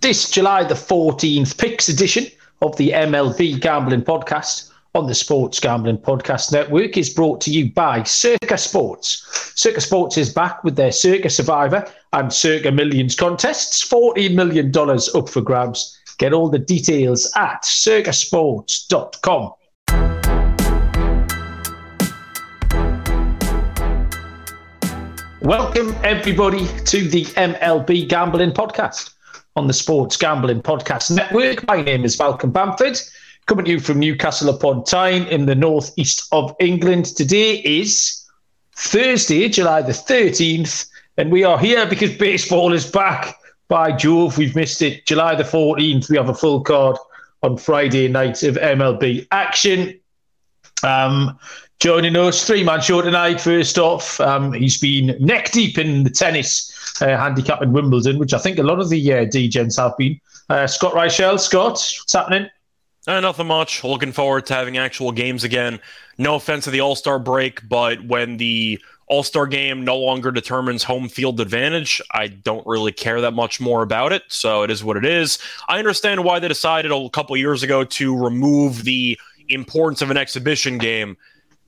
This July the 14th picks edition of the MLB Gambling Podcast on the Sports Gambling Podcast Network is brought to you by Circa Sports. Circa Sports is back with their Circa Survivor and Circa Millions contests. $14 million up for grabs. Get all the details at circasports.com. Welcome, everybody, to the MLB Gambling Podcast on the Sports Gambling Podcast Network. My name is Malcolm Bamford, coming to you from Newcastle upon Tyne in the northeast of England. Today is Thursday, July the 13th, and we are here because baseball is back. By Jove, we've missed it. July the 14th, we have a full card on Friday night of MLB action. Um, joining us, three man show tonight. First off, um, he's been neck deep in the tennis uh, handicap in Wimbledon, which I think a lot of the uh, degens have been. Uh, Scott Reichel, Scott, what's happening? Uh, nothing much. Looking forward to having actual games again. No offense to the All Star break, but when the All Star game no longer determines home field advantage, I don't really care that much more about it. So it is what it is. I understand why they decided a couple years ago to remove the importance of an exhibition game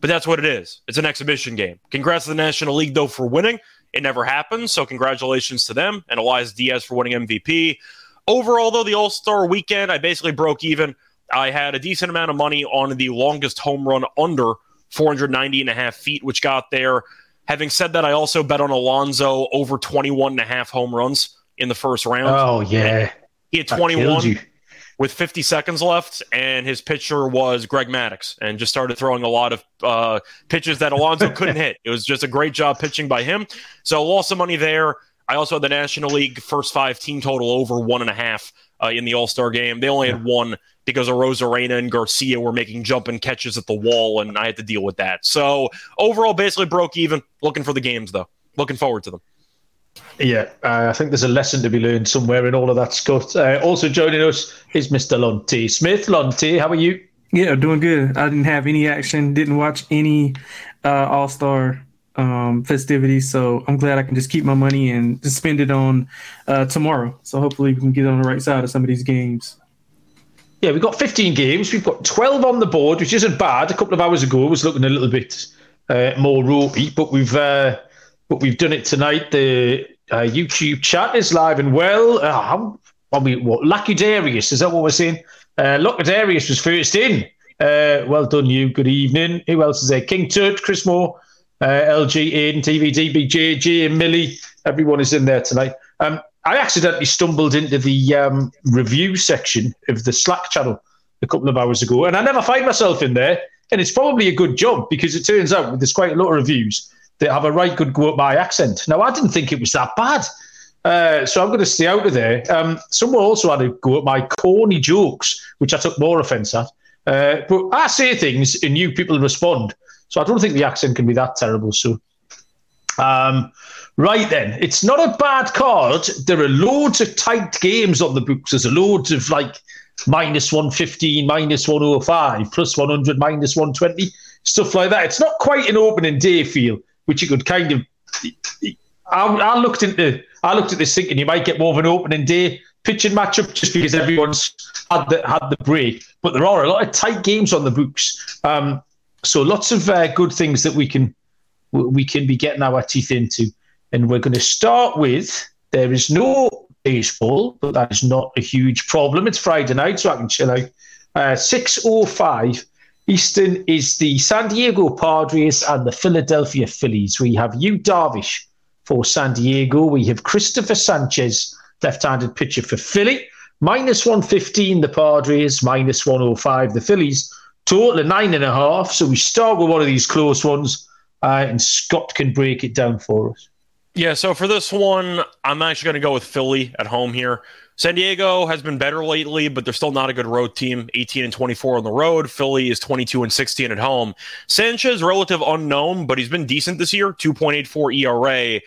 but that's what it is. It's an exhibition game. Congrats to the National League, though, for winning. It never happened. So, congratulations to them and Elias Diaz for winning MVP. Overall, though, the All Star weekend, I basically broke even. I had a decent amount of money on the longest home run under 490 and a half feet, which got there. Having said that, I also bet on Alonso over 21 and a half home runs in the first round. Oh, yeah. He had 21 with 50 seconds left, and his pitcher was Greg Maddox, and just started throwing a lot of uh, pitches that Alonso couldn't hit. It was just a great job pitching by him. So lost some money there. I also had the National League first five team total over one and a half uh, in the All Star game. They only had one because Arozarena and Garcia were making jumping catches at the wall, and I had to deal with that. So overall, basically broke even. Looking for the games though. Looking forward to them. Yeah, uh, I think there's a lesson to be learned somewhere in all of that, Scott. Uh, also joining us is Mr. Lonte Smith. Lonte, how are you? Yeah, doing good. I didn't have any action, didn't watch any uh, All Star um, festivities, so I'm glad I can just keep my money and just spend it on uh, tomorrow. So hopefully we can get on the right side of some of these games. Yeah, we've got 15 games. We've got 12 on the board, which isn't bad. A couple of hours ago, it was looking a little bit uh, more ropey, but we've uh, but we've done it tonight. The uh, YouTube chat is live and well. Uh, I mean, what Lucky Darius is that what we're saying? Uh, Darius was first in. Uh, well done, you. Good evening. Who else is there? King Tut, Chris Moore, uh, LG, Aiden, TV, DBJ, and Millie. Everyone is in there tonight. Um, I accidentally stumbled into the um, review section of the Slack channel a couple of hours ago, and I never find myself in there. And it's probably a good job because it turns out there's quite a lot of reviews that have a right good go at my accent. Now, I didn't think it was that bad. Uh, so I'm going to stay out of there. Um, someone also had a go at my corny jokes, which I took more offence at. Uh, but I say things and you people respond. So I don't think the accent can be that terrible. So, um, right then, it's not a bad card. There are loads of tight games on the books. There's loads of like minus 115, minus 105, plus 100, minus 120, stuff like that. It's not quite an opening day feel which you could kind of. I, I looked into I looked at this thinking you might get more of an opening day pitching matchup just because everyone's had the had the break. But there are a lot of tight games on the books, um, so lots of uh, good things that we can we can be getting our teeth into. And we're going to start with there is no baseball, but that is not a huge problem. It's Friday night, so I can chill out. Uh, Six oh five Eastern is the San Diego Padres and the Philadelphia Phillies. We have Yu Darvish for San Diego. We have Christopher Sanchez, left-handed pitcher for Philly. Minus 115, the Padres. Minus 105, the Phillies. Total of nine and a half. So we start with one of these close ones, uh, and Scott can break it down for us. Yeah, so for this one, I'm actually going to go with Philly at home here. San Diego has been better lately, but they're still not a good road team. 18 and 24 on the road. Philly is 22 and 16 at home. Sanchez, relative unknown, but he's been decent this year. 2.84 ERA.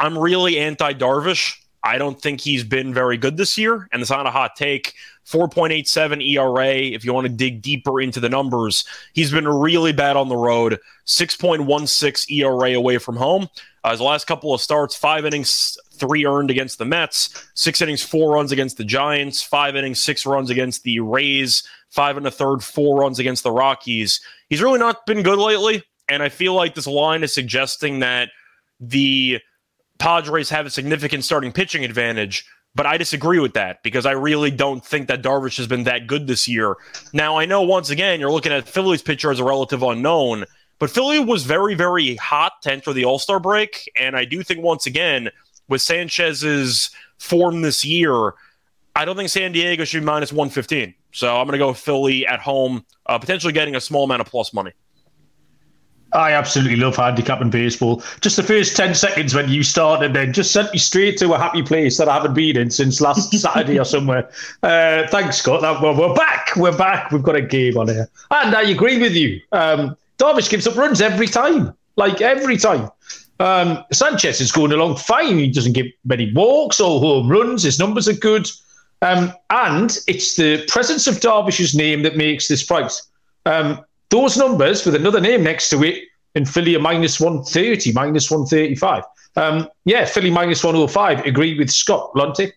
I'm really anti Darvish. I don't think he's been very good this year, and it's not a hot take. 4.87 ERA. If you want to dig deeper into the numbers, he's been really bad on the road. 6.16 ERA away from home. Uh, his last couple of starts, five innings, three earned against the Mets, six innings, four runs against the Giants, five innings, six runs against the Rays, five and a third, four runs against the Rockies. He's really not been good lately. And I feel like this line is suggesting that the Padres have a significant starting pitching advantage. But I disagree with that because I really don't think that Darvish has been that good this year. Now, I know once again, you're looking at Philly's pitcher as a relative unknown, but Philly was very, very hot to enter the All Star break. And I do think, once again, with Sanchez's form this year, I don't think San Diego should be minus 115. So I'm going to go Philly at home, uh, potentially getting a small amount of plus money. I absolutely love handicapping baseball. Just the first 10 seconds when you started, then just sent me straight to a happy place that I haven't been in since last Saturday or somewhere. Uh, thanks, Scott. Well, we're back. We're back. We've got a game on here. And I agree with you. Um, Darvish gives up runs every time, like every time. Um, Sanchez is going along fine. He doesn't give many walks or home runs. His numbers are good. Um, and it's the presence of Darvish's name that makes this price. Um, those numbers with another name next to it in Philly are minus 130, minus 135. Um, yeah, Philly minus 105. Agree with Scott Lonte.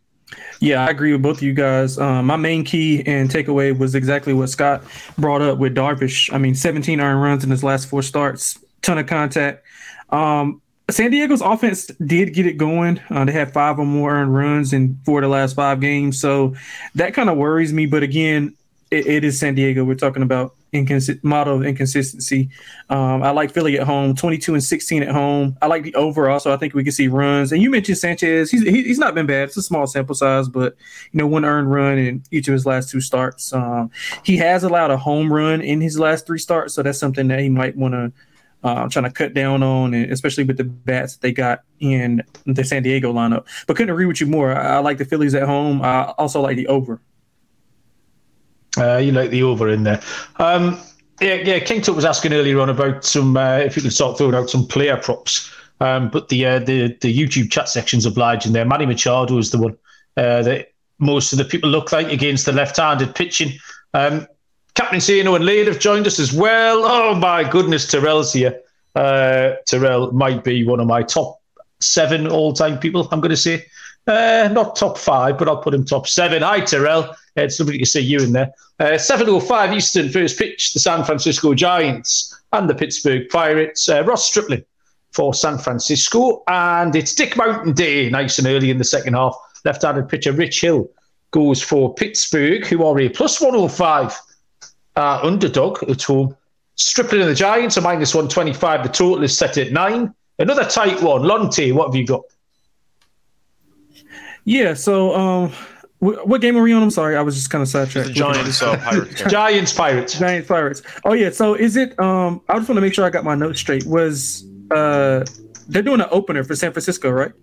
Yeah, I agree with both of you guys. Um, my main key and takeaway was exactly what Scott brought up with Darvish. I mean, 17 earned runs in his last four starts, ton of contact. Um, San Diego's offense did get it going. Uh, they had five or more earned runs in four of the last five games. So that kind of worries me. But again, it, it is San Diego. We're talking about inconsistent model of inconsistency. Um, I like Philly at home, 22 and 16 at home. I like the over also. I think we can see runs. And you mentioned Sanchez. He's he, he's not been bad. It's a small sample size, but you know, one earned run in each of his last two starts. Um, he has allowed a home run in his last three starts, so that's something that he might want to. Uh, trying to cut down on, and especially with the bats they got in the San Diego lineup. But couldn't agree with you more. I, I like the Phillies at home. I also like the over. Uh, you like the over in there. Um, yeah, yeah. King Tut was asking earlier on about some uh, if you could start throwing out some player props. Um, but the uh, the the YouTube chat section's obliging there. Manny Machado is the one uh, that most of the people look like against the left-handed pitching. Um, Captain Sano and Lade have joined us as well. Oh my goodness, Terrell's here. Uh, Terrell might be one of my top seven all-time people. I'm going to say uh, not top five, but I'll put him top seven. Hi, Terrell. It's lovely to see you in there. Uh, 7.05 Eastern, first pitch, the San Francisco Giants and the Pittsburgh Pirates. Uh, Ross Stripling for San Francisco. And it's Dick Mountain Day, nice and early in the second half. Left handed pitcher Rich Hill goes for Pittsburgh, who are a plus 105 uh, underdog at home. Stripling and the Giants are minus 125. The total is set at nine. Another tight one. Lonte, what have you got? Yeah, so um, what game are we on? I'm sorry, I was just kind of sidetracked. The Giants, uh, Pirates. Giants, Pirates. Giants, Pirates. Oh yeah. So is it? Um, I just want to make sure I got my notes straight. Was uh, they're doing an opener for San Francisco, right?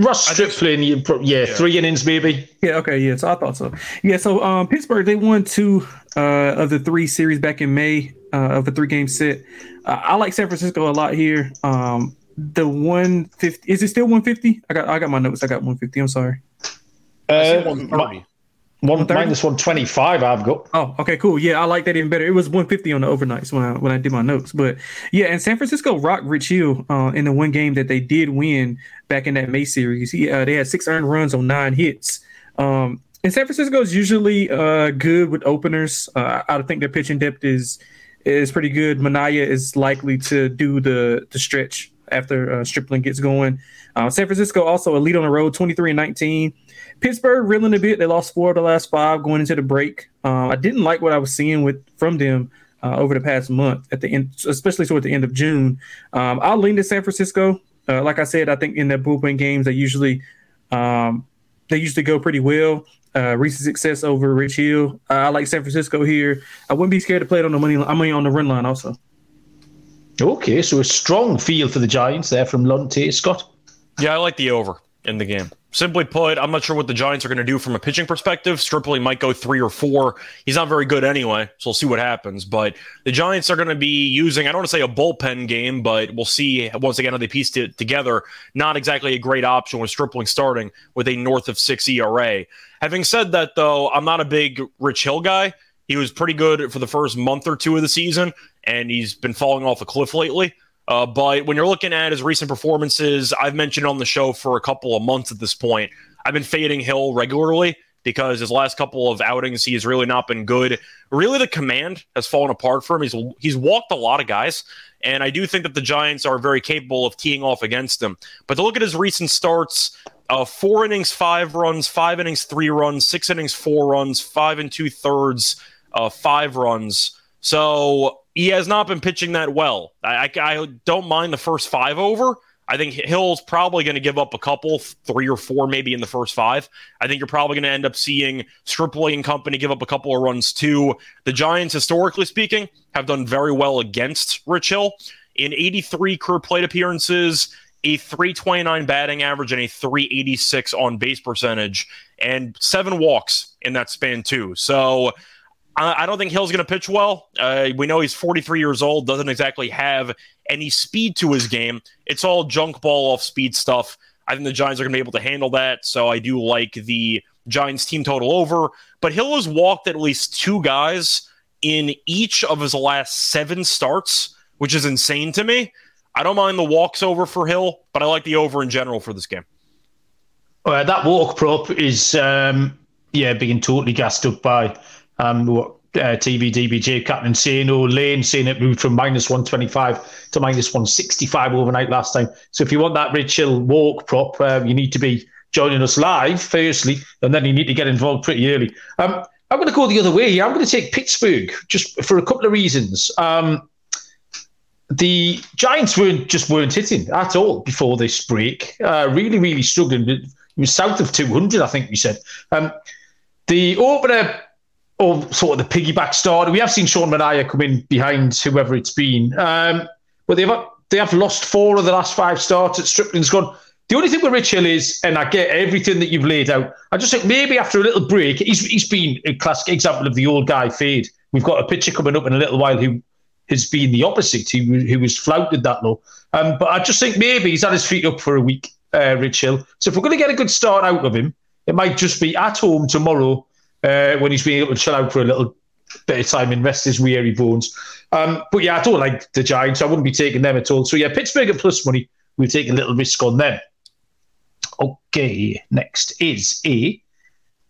Russ Stripling, you, yeah, yeah, three innings maybe. Yeah. Okay. Yeah. So I thought so. Yeah. So um, Pittsburgh, they won two uh, of the three series back in May uh, of a three game set. Uh, I like San Francisco a lot here. Um, the 150 is it still 150? I got I got my notes. I got 150. I'm sorry. Uh, 130. One minus one twenty five. I've got. Oh, okay, cool. Yeah, I like that even better. It was one fifty on the overnights when I when I did my notes. But yeah, and San Francisco rocked Rich Hill uh, in the one game that they did win back in that May series. He, uh, they had six earned runs on nine hits. Um, and San Francisco is usually uh, good with openers. Uh, I think their pitching depth is is pretty good. Manaea is likely to do the the stretch after uh, Stripling gets going. Uh, San Francisco also a lead on the road, 23 and 19. Pittsburgh reeling a bit. They lost four of the last five going into the break. Uh, I didn't like what I was seeing with from them uh, over the past month at the end, especially toward the end of June. Um, I'll lean to San Francisco. Uh, like I said, I think in their bullpen games they usually um, they usually go pretty well. Uh, recent success over Rich Hill. I like San Francisco here. I wouldn't be scared to play it on the money. I mean on the run line also. Okay, so a strong feel for the Giants there from Lonte Scott. Yeah, I like the over in the game. Simply put, I'm not sure what the Giants are going to do from a pitching perspective. Stripling might go three or four. He's not very good anyway, so we'll see what happens. But the Giants are going to be using, I don't want to say a bullpen game, but we'll see once again how they piece it together. Not exactly a great option with Stripling starting with a north of six ERA. Having said that, though, I'm not a big Rich Hill guy. He was pretty good for the first month or two of the season, and he's been falling off a cliff lately. Uh, but when you're looking at his recent performances, I've mentioned on the show for a couple of months at this point, I've been fading Hill regularly because his last couple of outings he has really not been good. Really, the command has fallen apart for him. He's he's walked a lot of guys, and I do think that the Giants are very capable of teeing off against him. But to look at his recent starts, uh, four innings, five runs, five innings, three runs, six innings, four runs, five and two thirds, uh, five runs. So he has not been pitching that well. I, I, I don't mind the first five over. I think Hill's probably going to give up a couple, three or four, maybe in the first five. I think you're probably going to end up seeing Stripling and company give up a couple of runs too. The Giants, historically speaking, have done very well against Rich Hill. In 83 career plate appearances, a 329 batting average and a 386 on base percentage, and seven walks in that span too. So I don't think Hill's going to pitch well. Uh, we know he's 43 years old, doesn't exactly have any speed to his game. It's all junk ball off speed stuff. I think the Giants are going to be able to handle that. So I do like the Giants team total over. But Hill has walked at least two guys in each of his last seven starts, which is insane to me. I don't mind the walks over for Hill, but I like the over in general for this game. Uh, that walk prop is, um, yeah, being totally gassed up by um, what uh, TV DBJ captain saying, oh, Lane saying it moved from minus 125 to minus 165 overnight last time. So if you want that Rich Hill walk prop, uh, you need to be joining us live, firstly, and then you need to get involved pretty early. Um, I'm going to go the other way. Here. I'm going to take Pittsburgh just for a couple of reasons. Um, the Giants weren't just weren't hitting at all before this break. Uh, really, really struggling. It was south of 200, I think we said. Um, the opener or sort of the piggyback start. We have seen Sean Manaea come in behind whoever it's been, um, but they've they have lost four of the last five starts. At Stripling's gone. The only thing with Rich Hill is, and I get everything that you've laid out. I just think maybe after a little break, he's he's been a classic example of the old guy fade. We've got a pitcher coming up in a little while who has been the opposite, who, who was flouted that low. Um, but I just think maybe he's had his feet up for a week, uh, Rich Hill. So if we're going to get a good start out of him, it might just be at home tomorrow uh, when he's been able to chill out for a little bit of time and rest his weary bones. Um, but yeah, I don't like the Giants. I wouldn't be taking them at all. So yeah, Pittsburgh at plus money. We'll take a little risk on them. Okay, next is a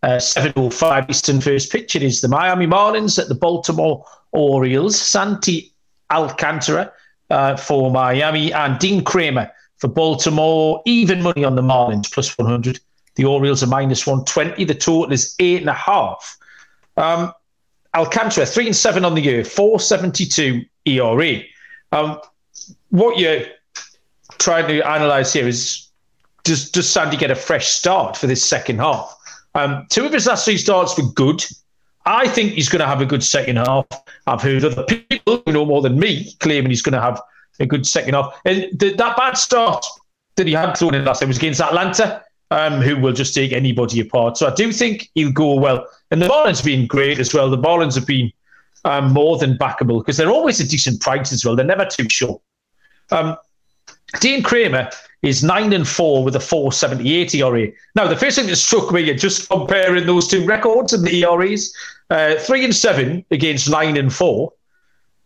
uh, 7.05 Eastern first pitch. It is the Miami Marlins at the Baltimore Orioles. Sandy Alcantara uh, for Miami and Dean Kremer for Baltimore. Even money on the Marlins, plus 100. The Orioles are minus 120. The total is eight and a half. Um, Alcantara, three and seven on the year, 472 ERA. Um, what you're trying to analyse here is does, does Sandy get a fresh start for this second half? Um, two of his last three starts were good. I think he's going to have a good second half. I've heard other people who know more than me claiming he's going to have a good second half. And the, that bad start that he had thrown in last time was against Atlanta um, who will just take anybody apart. So I do think he'll go well. And the Marlins have been great as well. The Marlins have been um, more than backable because they're always a decent price as well. They're never too short. Um, Dean Kremer is nine and four with a 478 ERA. Now, the first thing that struck me, just comparing those two records and the ERAs, uh, three and seven against nine and four.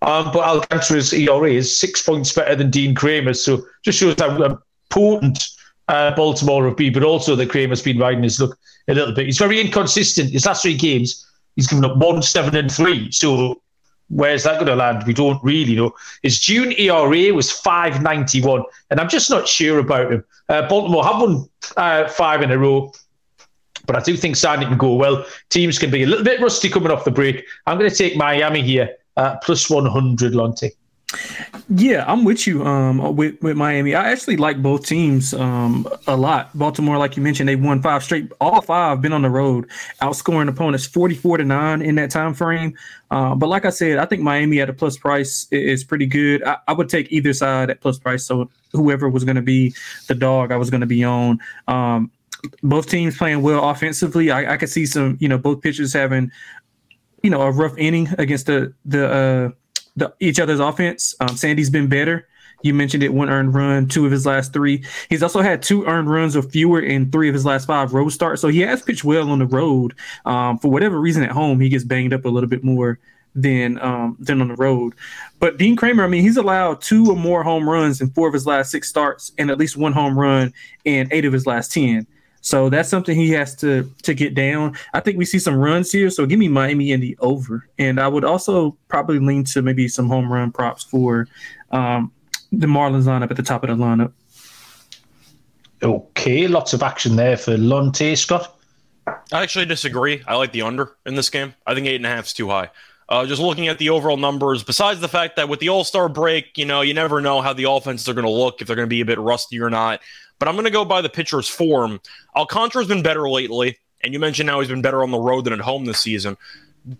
Um, but Alcantara's ERA is six points better than Dean Kremer's. So just shows how important uh, Baltimore have been, but also the Kremer's been riding his look a little bit. He's very inconsistent. His last three games, he's given up one, seven, and three. So where's that going to land? We don't really know. His June ERA was 591, and I'm just not sure about him. Uh, Baltimore have won uh, five in a row. But I do think Sandy can go well. Teams can be a little bit rusty coming off the break. I'm going to take Miami here, plus 100, Lonte. Yeah, I'm with you. Um, with with Miami, I actually like both teams um a lot. Baltimore, like you mentioned, they won five straight. All five been on the road, outscoring opponents 44 to nine in that time frame. Uh, but like I said, I think Miami at a plus price is pretty good. I, I would take either side at plus price. So whoever was going to be the dog, I was going to be on. Um, both teams playing well offensively. I, I could see some, you know, both pitchers having, you know, a rough inning against the the. Uh, the, each other's offense. Um, Sandy's been better. You mentioned it, one earned run, two of his last three. He's also had two earned runs or fewer in three of his last five road starts. So he has pitched well on the road. Um, for whatever reason at home, he gets banged up a little bit more than um, than on the road. But Dean Kremer, I mean, he's allowed two or more home runs in four of his last six starts, and at least one home run in eight of his last ten. So that's something he has to to get down. I think we see some runs here, so give me Miami in the over, and I would also probably lean to maybe some home run props for um, the Marlins lineup at the top of the lineup. Okay, lots of action there for Lonte Scott. I actually disagree. I like the under in this game. I think eight and a half is too high. Uh, just looking at the overall numbers, besides the fact that with the All Star break, you know, you never know how the offenses are going to look, if they're going to be a bit rusty or not. But I'm going to go by the pitcher's form. Alcantara's been better lately, and you mentioned now he's been better on the road than at home this season.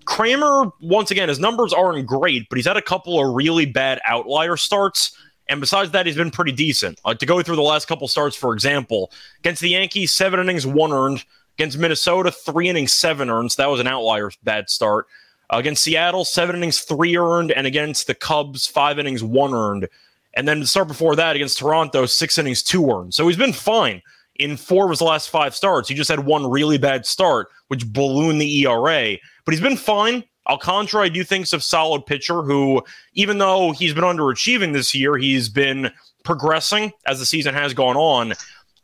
Kremer, once again, his numbers aren't great, but he's had a couple of really bad outlier starts. And besides that, he's been pretty decent. To go through the last couple starts, for example, against the Yankees, seven innings, one earned. Against Minnesota, three innings, seven earned. So that was an outlier bad start. Uh, against Seattle, seven innings, three earned. And against the Cubs, five innings, one earned. And then the start before that against Toronto, six innings, two earned. So he's been fine in four of his last five starts. He just had one really bad start, which ballooned the ERA. But he's been fine. Alcantara, I do think, is a solid pitcher who, even though he's been underachieving this year, he's been progressing as the season has gone on.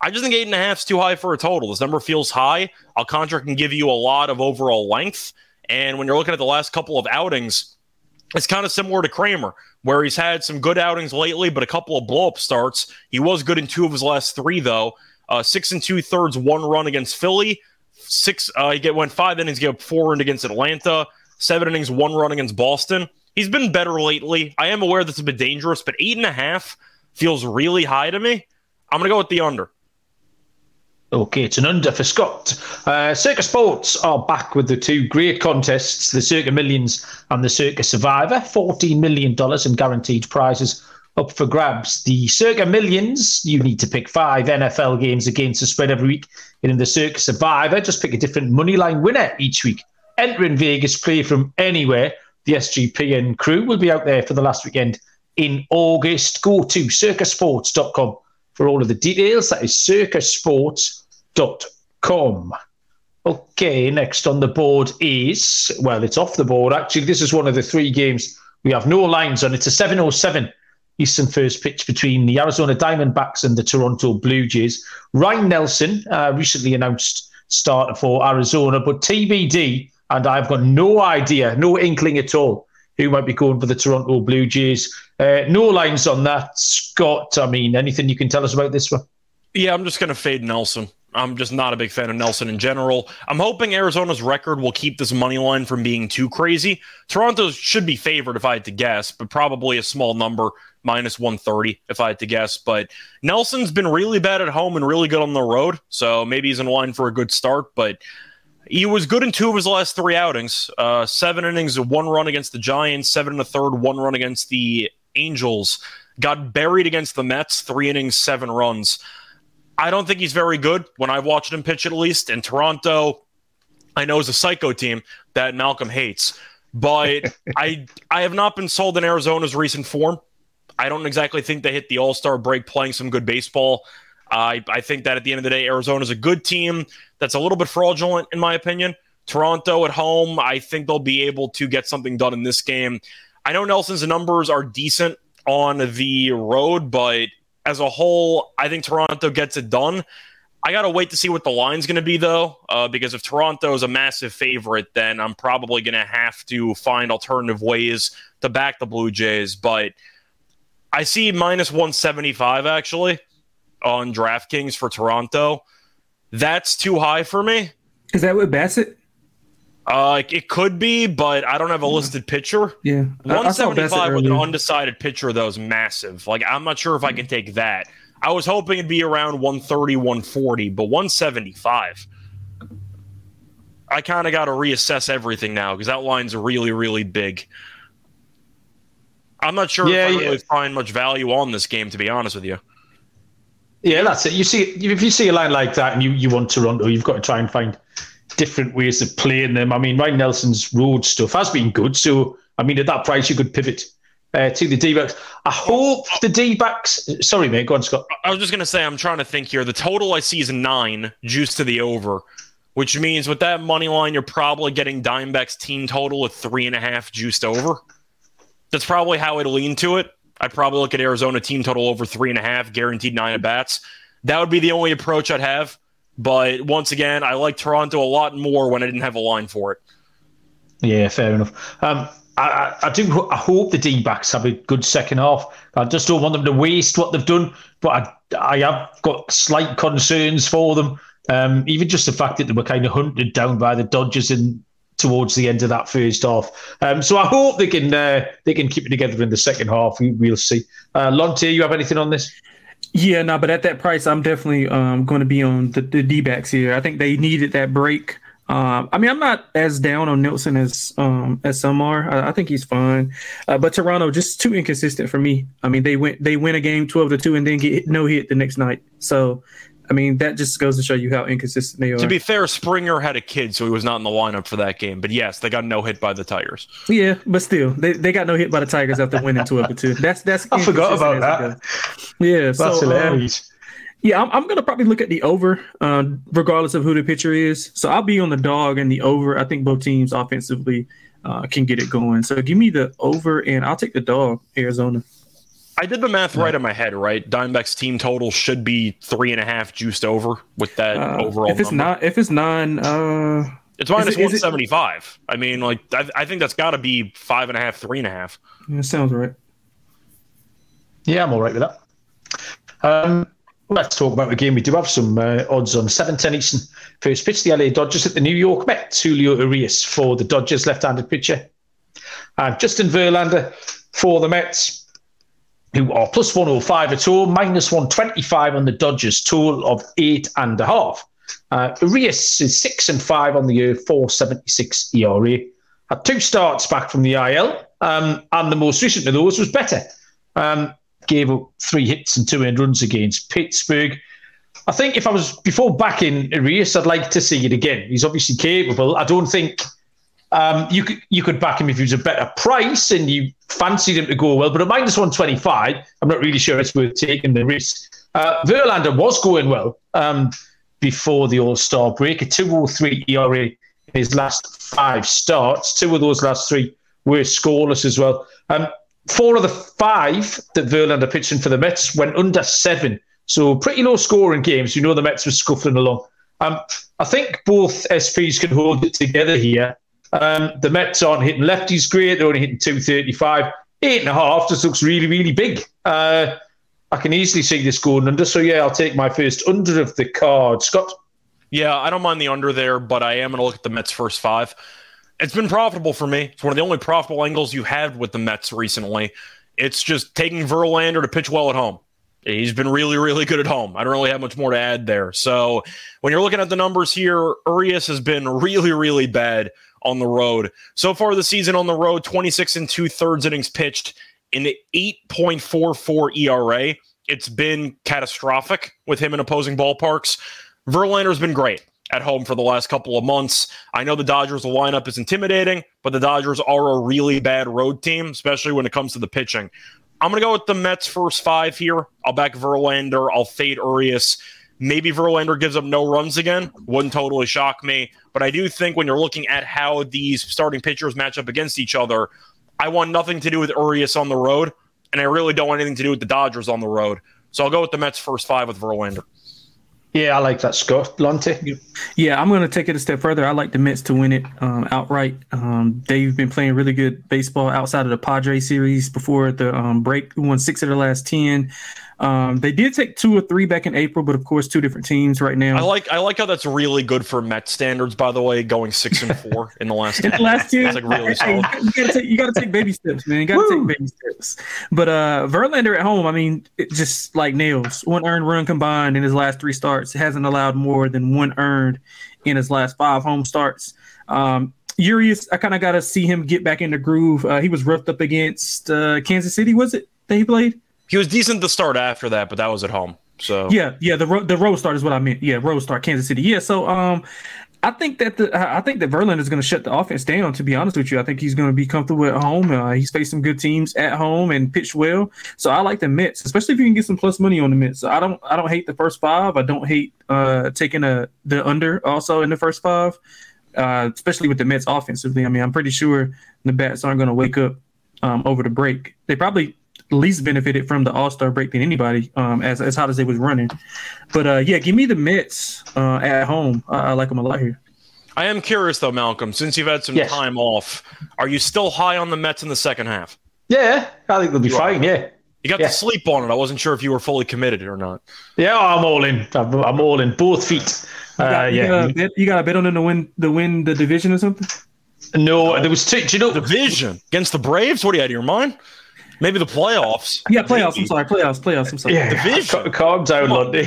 I just think eight and a half is too high for a total. This number feels high. Alcantara can give you a lot of overall length. And when you're looking at the last couple of outings, it's kind of similar to Kremer, where he's had some good outings lately, but a couple of blow up starts. He was good in two of his last three, though. Uh, six and two thirds, one run against Philly. Six, uh, he get went five innings, gave up four in against Atlanta seven innings, one run against Boston. He's been better lately. I am aware that's a bit dangerous, but eight and a half feels really high to me. I'm to go with the under. Okay, it's an under for Scott. Uh, Circa Sports are back with the two great contests the Circa Millions and the Circa Survivor. $14 million in guaranteed prizes up for grabs. The Circa Millions, you need to pick five NFL games against the spread every week. And in the Circa Survivor, just pick a different money line winner each week enter in Vegas, play from anywhere. The SGPN crew will be out there for the last weekend in August. Go to circasports.com for all of the details. That is circasports.com. Okay, next on the board is, well, it's off the board. Actually, this is one of the three games we have no lines on. It's a 707 Eastern first pitch between the Arizona Diamondbacks and the Toronto Blue Jays. Ryan Nelson uh, recently announced starter for Arizona, but TBD and I've got no idea, no inkling at all who might be going for the Toronto Blue Jays. Uh, no lines on that, Scott. I mean, anything you can tell us about this one? Yeah, I'm just going to fade Nelson. I'm just not a big fan of Nelson in general. I'm hoping Arizona's record will keep this money line from being too crazy. Toronto should be favored if I had to guess, but probably a small number, minus 130 if I had to guess. But Nelson's been really bad at home and really good on the road, so maybe he's in line for a good start. But he was good in two of his last three outings. Uh, seven innings, one run against the Giants, seven and a third, one run against the Angels. Got buried against the Mets, three innings, seven runs. I don't think he's very good when I've watched him pitch at least. In Toronto, I know is a psycho team that Malcolm hates, but I I have not been sold in Arizona's recent form. I don't exactly think they hit the All Star break playing some good baseball. I, I think that at the end of the day, Arizona is a good team that's a little bit fraudulent, in my opinion. Toronto at home, I think they'll be able to get something done in this game. I know Nelson's numbers are decent on the road, but as a whole, I think Toronto gets it done. I got to wait to see what the line's going to be, though, uh, because if Toronto is a massive favorite, then I'm probably going to have to find alternative ways to back the Blue Jays. But I see minus 175, actually on DraftKings for Toronto. That's too high for me. Is that with Bassitt? Uh, it could be, but I don't have a listed pitcher. Yeah, one seventy five with an undecided pitcher though is massive. Like I'm not sure if I can take that. I was hoping it'd be around 130, 140, but 175. I kind of got to reassess everything now because that line's really, really big. I'm not sure yeah, if I yeah. really find much value on this game, to be honest with you. Yeah, that's it. You see, if you see a line like that and you, you want to run, or you've got to try and find different ways of playing them. I mean, Ryan Nelson's road stuff has been good. So, I mean, at that price, you could pivot uh, to the D backs. I hope the D backs. Sorry, mate. Go on, Scott. I was just going to say, I'm trying to think here. The total I see is nine, juice to the over. which means with that money line, you're probably getting Diamondbacks team total at three and a half juiced over. That's probably how I'd lean to it. I'd probably look at Arizona team total over three and a half, guaranteed nine at bats. That would be the only approach I'd have. But once again, I like Toronto a lot more when I didn't have a line for it. Yeah, fair enough. Um, I, I, do. I hope the D backs have a good second half. I just don't want them to waste what they've done. But I, I have got slight concerns for them. Um, even just the fact that they were kind of hunted down by the Dodgers in towards the end of that first half. Um, so I hope they can uh, they can keep it together in the second half. We, will see. Uh, Lonte, you have anything on this? Yeah, no, but at that price, I'm definitely um, going to be on the, the D backs here. I think they needed that break. Um, I mean, I'm not as down on Nelson as um, as some are. I, I think he's fine, uh, but Toronto just too inconsistent for me. I mean, they went they win a game twelve to two and then get no hit the next night. So I mean, that just goes to show you how inconsistent they are. To be fair, Springer had a kid, so he was not in the lineup for that game. But yes, they got no hit by the Tigers. Yeah, but still, they, they got no hit by the Tigers after winning two of the two. That's that's. I forgot about that. Yeah, that's so, hilarious. Um, yeah, I'm, I'm gonna probably look at the over, uh, regardless of who the pitcher is. So I'll be on the dog and the over. I think both teams offensively uh, can get it going. So give me the over, and I'll take the dog, Arizona. I did the math right in my head, right? Diamondbacks team total should be three and a half juiced over with that uh, overall. If it's number. not, if it's nine, uh, it's minus one seventy five. I mean, like I, I think that's got to be five and a half, three and a half. Yeah, sounds right. Yeah, I'm all right with that. Um, let's talk about the game. We do have some uh, odds on 7:10 Eastern. First pitch, the LA Dodgers at the New York Mets. Julio Urias for the Dodgers, left-handed pitcher, and Justin Verlander for the Mets who are plus 105 at home, minus 125 on the Dodgers, total of eight and a half. Uh, Urias is six and five on the year, 476 ERA. Had two starts back from the IL, um, and the most recent of those was better. Um, gave up three hits and two end runs against Pittsburgh. I think if I was before backing Urias, I'd like to see it again. He's obviously capable. I don't think um, you could you could back him if he was a better price and you fancied him to go well, but at minus one twenty five, I'm not really sure it's worth taking the risk. Uh, Verlander was going well um, before the All Star break, a two oh three ERA in his last five starts. Two of those last three were scoreless as well. Um, four of the five that Verlander pitched in for the Mets went under seven, so pretty low scoring games. You know the Mets were scuffling along. Um, I think both SPs can hold it together here. Um, the Mets aren't hitting lefties great. They're only hitting 235. Eight and a half just looks really, really big. Uh, I can easily see this going under. So, yeah, I'll take my first under of the card. Scott? Yeah, I don't mind the under there, but I am going to look at the Mets' first five. It's been profitable for me. It's one of the only profitable angles you have with the Mets recently. It's just taking Verlander to pitch well at home. He's been really, really good at home. I don't really have much more to add there. So when you're looking at the numbers here, Urias has been really, really bad on the road. So far this season on the road, 26 and two thirds innings pitched in the 8.44 ERA. It's been catastrophic with him in opposing ballparks. Verlander's been great at home for the last couple of months. I know the Dodgers lineup is intimidating, but the Dodgers are a really bad road team, especially when it comes to the pitching. I'm going to go with the Mets first five here. I'll back Verlander. I'll fade Urias. Maybe Verlander gives up no runs again. Wouldn't totally shock me. But I do think when you're looking at how these starting pitchers match up against each other, I want nothing to do with Urias on the road, and I really don't want anything to do with the Dodgers on the road. So I'll go with the Mets first five with Verlander. Yeah, I like that, Scott. Lonte? Yeah, I'm going to take it a step further. I like the Mets to win it um, outright. Um, they've been playing really good baseball outside of the Padres series before the um, break. Won six of the last 10. Um, they did take two or three back in April, but of course, two different teams right now. I like I like how that's really good for Met standards. By the way, going six and four in the last in the last two, like really solid. You gotta take you gotta take baby steps, man. You gotta Woo! take baby steps. But uh, Verlander at home, I mean, just like nails. One earned run combined in his last three starts hasn't allowed more than one earned in his last five home starts. Um, Urias, I kind of got to see him get back in the groove. Uh, he was roughed up against uh, Kansas City, was it that he played? He was decent to start after that, but that was at home. So yeah, yeah, the the road start is what I meant. Yeah, road start, Kansas City. Yeah, so um, I think that the I think that Verlander is going to shut the offense down. To be honest with you, I think he's going to be comfortable at home. Uh, he's faced some good teams at home and pitched well. So I like the Mets, especially if you can get some plus money on the Mets. So I don't I don't hate the first five. I don't hate uh, taking a the under also in the first five, uh, especially with the Mets offensively. I mean, I'm pretty sure the bats aren't going to wake up um, over the break. They probably least benefited from the All Star break than anybody, um, as as hot as it was running. But uh, yeah, give me the Mets uh, at home. I, I like them a lot here. I am curious though, Malcolm. Since you've had some Yes. time off, are you still high on the Mets in the second half? Yeah, I think they'll be You are. fine. Yeah, You got Yeah. to sleep on it. I wasn't sure if you were fully committed or not. yeah, I'm all in. I'm, I'm all in. Both feet. You got, Uh, you, yeah. got a bet, you got a bet on them to win the win the division or something? No, there was two. Do you know? Division against the Braves? What are you out of your mind? Maybe the playoffs. Yeah, playoffs. I'm sorry, playoffs. Playoffs. I'm sorry. Yeah, Division. ca- calm down, Come. Lundy.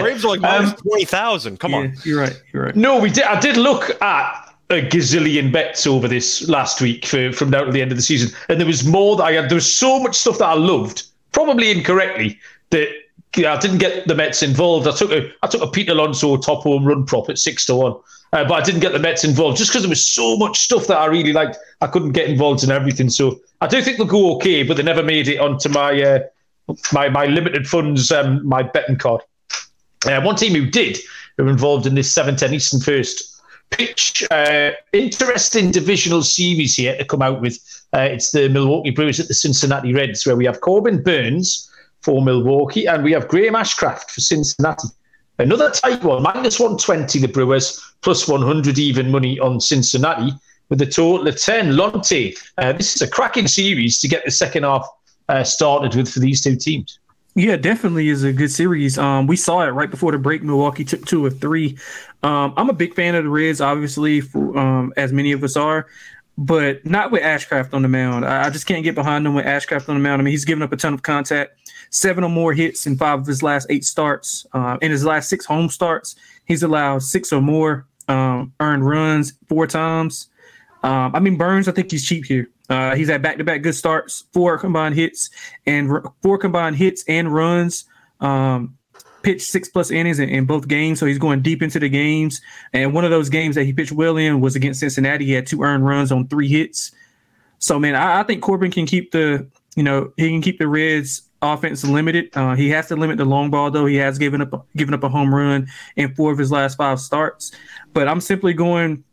Braves are like Um, minus twenty thousand. Come Yeah, on. you're right. You're right. No, we did. I did look at a gazillion bets over this last week for, from now to the end of the season, and there was more that I had. There was so much stuff that I loved, probably incorrectly, that yeah, I didn't get the Mets involved. I took a I took a Pete Alonso top home run prop at six to one, uh, but I didn't get the Mets involved just because there was so much stuff that I really liked. I couldn't get involved in everything, so I do think they'll go okay, but they never made it onto my uh, my my limited funds um, my betting card. Uh, one team who did, who were involved in this 710 Eastern first pitch. Uh, interesting divisional series here to come out with. Uh, it's the Milwaukee Brewers at the Cincinnati Reds, where we have Corbin Burnes for Milwaukee and we have Graham Ashcraft for Cincinnati. Another tight one, minus 120 the Brewers, plus 100 even money on Cincinnati, with a total of 10. Lonte, uh, this is a cracking series to get the second half uh, started with for these two teams. Yeah, definitely is a good series. Um, we saw it right before the break. Milwaukee took two or three. Um, I'm a big fan of the Reds, obviously, for, um, as many of us are, but not with Ashcraft on the mound. I, I just can't get behind him with Ashcraft on the mound. I mean, he's given up a ton of contact, seven or more hits in five of his last eight starts. Uh, in his last six home starts, he's allowed six or more um, earned runs four times. Um, I mean, Burnes, I think he's cheap here. Uh, he's had back-to-back good starts, four combined hits and r- four combined hits and runs. Um, pitched six plus innings in, in both games, so he's going deep into the games. And one of those games that he pitched well in was against Cincinnati. He had two earned runs on three hits. So, man, I, I think Corbin can keep the, you know, he can keep the Reds offense limited. Uh, he has to limit the long ball, though. He has given up given up a home run in four of his last five starts. But I'm simply going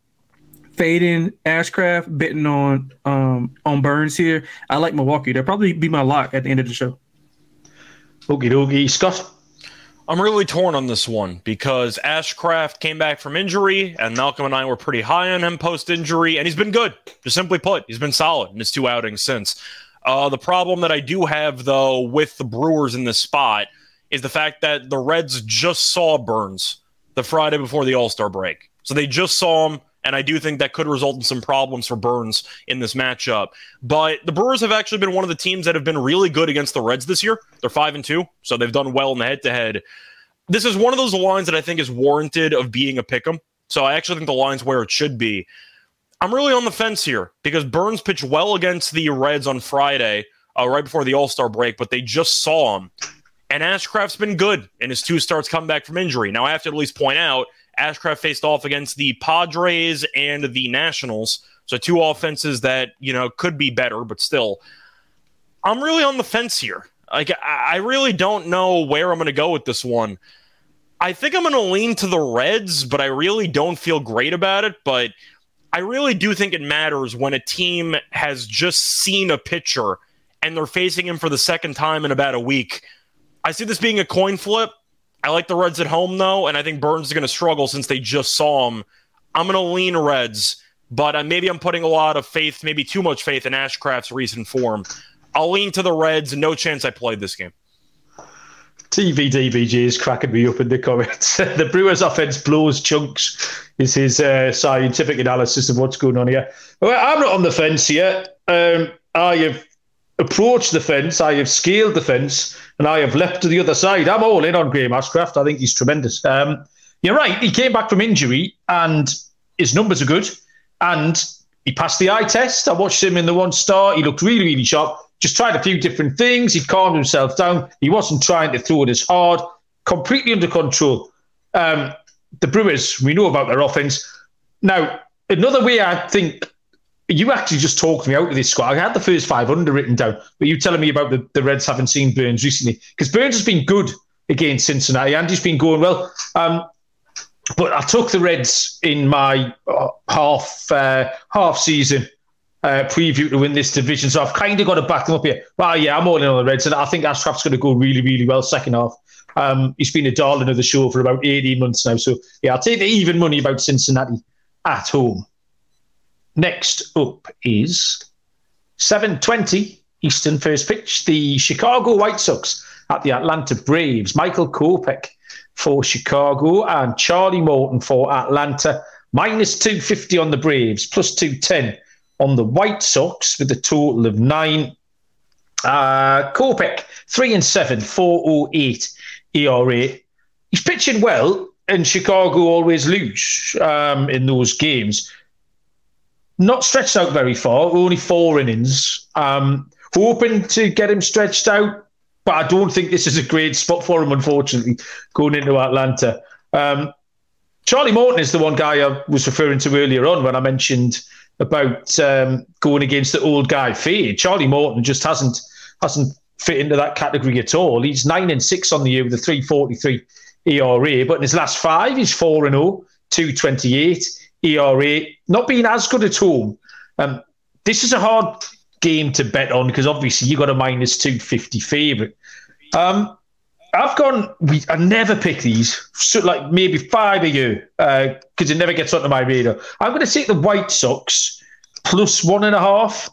fading Ashcraft, betting on um on Burnes here. I like Milwaukee. They'll probably be my lock at the end of the show. Okie dokie. Scott? I'm really torn on this one because Ashcraft came back from injury, and Malcolm and I were pretty high on him post injury, and he's been good. Just simply put, he's been solid in his two outings since. Uh, the problem that I do have, though, with the Brewers in this spot is the fact that the Reds just saw Burnes the Friday before the All Star break. So they just saw him, and I do think that could result in some problems for Burnes in this matchup. But the Brewers have actually been one of the teams that have been really good against the Reds this year. They're five and two, so they've done well in the head to head. This is one of those lines that I think is warranted of being a pick 'em. So I actually think the line's where it should be. I'm really on the fence here because Burnes pitched well against the Reds on Friday, uh, right before the All Star break, but they just saw him. And Ashcraft's been good in his two starts come back from injury. Now, I have to at least point out, Ashcraft faced off against the Padres and the Nationals. So two offenses that, you know, could be better, but still. I'm really on the fence here. Like, I really don't know where I'm going to go with this one. I think I'm going to lean to the Reds, but I really don't feel great about it. But I really do think it matters when a team has just seen a pitcher and they're facing him for the second time in about a week. I see this being a coin flip. I like the Reds at home, though, and I think Burnes is going to struggle since they just saw him. I'm going to lean Reds, but uh, maybe I'm putting a lot of faith, maybe too much faith in Ashcraft's recent form. I'll lean to the Reds. No chance I played this game. TV DBG is cracking me up in the comments. the Brewers' offense blows chunks, is his uh, scientific analysis of what's going on here. Well, I'm not on the fence here. Um, I have approached the fence, I have scaled the fence, and I have leapt to the other side. I'm all in on Graham Ashcraft. I think he's tremendous. Um, you're right. He came back from injury, and his numbers are good. And he passed the eye test. I watched him in the one star. He looked really, really sharp. Just tried a few different things. He calmed himself down. He wasn't trying to throw it as hard. Completely under control. Um, the Brewers, we know about their offense. Now, another way I think you actually just talked me out of this squad. I had the first five under written down, but you telling me about the, the Reds haven't seen Burnes recently because Burnes has been good against Cincinnati and he's been going well. Um, but I took the Reds in my uh, half uh, half season uh, preview to win this division, so I've kind of got to back them up here. Well, yeah, I'm all in on the Reds, and I think Ashcraft's going to go really, really well second half. Um, he's been a darling of the show for about 18 months now, so yeah, I'll take the even money about Cincinnati at home. Next up is 7:20 Eastern first pitch. The Chicago White Sox at the Atlanta Braves. Michael Kopech for Chicago and Charlie Morton for Atlanta. Minus 250 on the Braves, plus 210 on the White Sox with a total of nine. Uh, three and seven, 408 ERA. He's pitching well, and Chicago always lose um, in those games not stretched out very far, only four innings. Um, hoping to get him stretched out, but I don't think this is a great spot for him, unfortunately, going into Atlanta. Um, Charlie Morton is the one guy I was referring to earlier on when I mentioned about um, going against the old guy Fade. Charlie Morton just hasn't hasn't fit into that category at all. He's nine and six on the year with a 343 ERA, but in his last five, he's four and 0, 228. ERA, not being as good at home. Um, this is a hard game to bet on because obviously you got a minus 250 favourite. Um, I've gone, we, I never pick these, so like maybe five a year because uh, it never gets onto my radar. I'm going to take the White Sox plus one and a half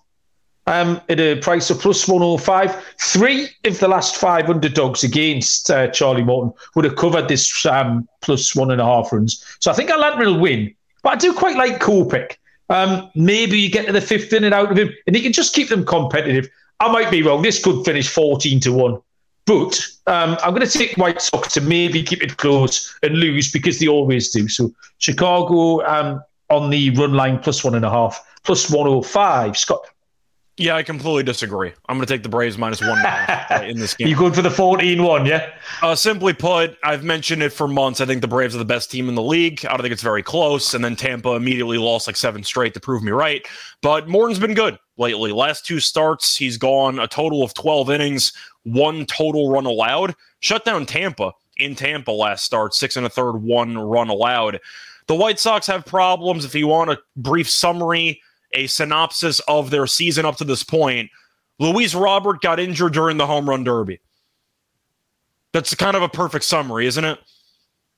um, at a price of plus 105. Three of the last five underdogs against uh, Charlie Morton would have covered this um, plus one and a half runs. So I think Atlanta will win. But I do quite like Kopech. Um, maybe you get to the fifth inning out of him, and he can just keep them competitive. I might be wrong. This could finish fourteen to one, but um, I'm going to take White Sox to maybe keep it close and lose because they always do. So Chicago um, on the run line plus one and a half, plus one hundred oh five. Scott. Yeah, I completely disagree. I'm going to take the Braves minus one in this game. You good for the 14 1, yeah? Uh, simply put, I've mentioned it for months. I think the Braves are the best team in the league. I don't think it's very close. And then Tampa immediately lost like seven straight to prove me right. But Morton's been good lately. Last two starts, he's gone a total of 12 innings, one total run allowed. Shut down Tampa in Tampa last start, six and a third, one run allowed. The White Sox have problems. If you want a brief summary, a synopsis of their season up to this point. Luis Robert got injured during the home run derby. That's kind of a perfect summary, isn't it?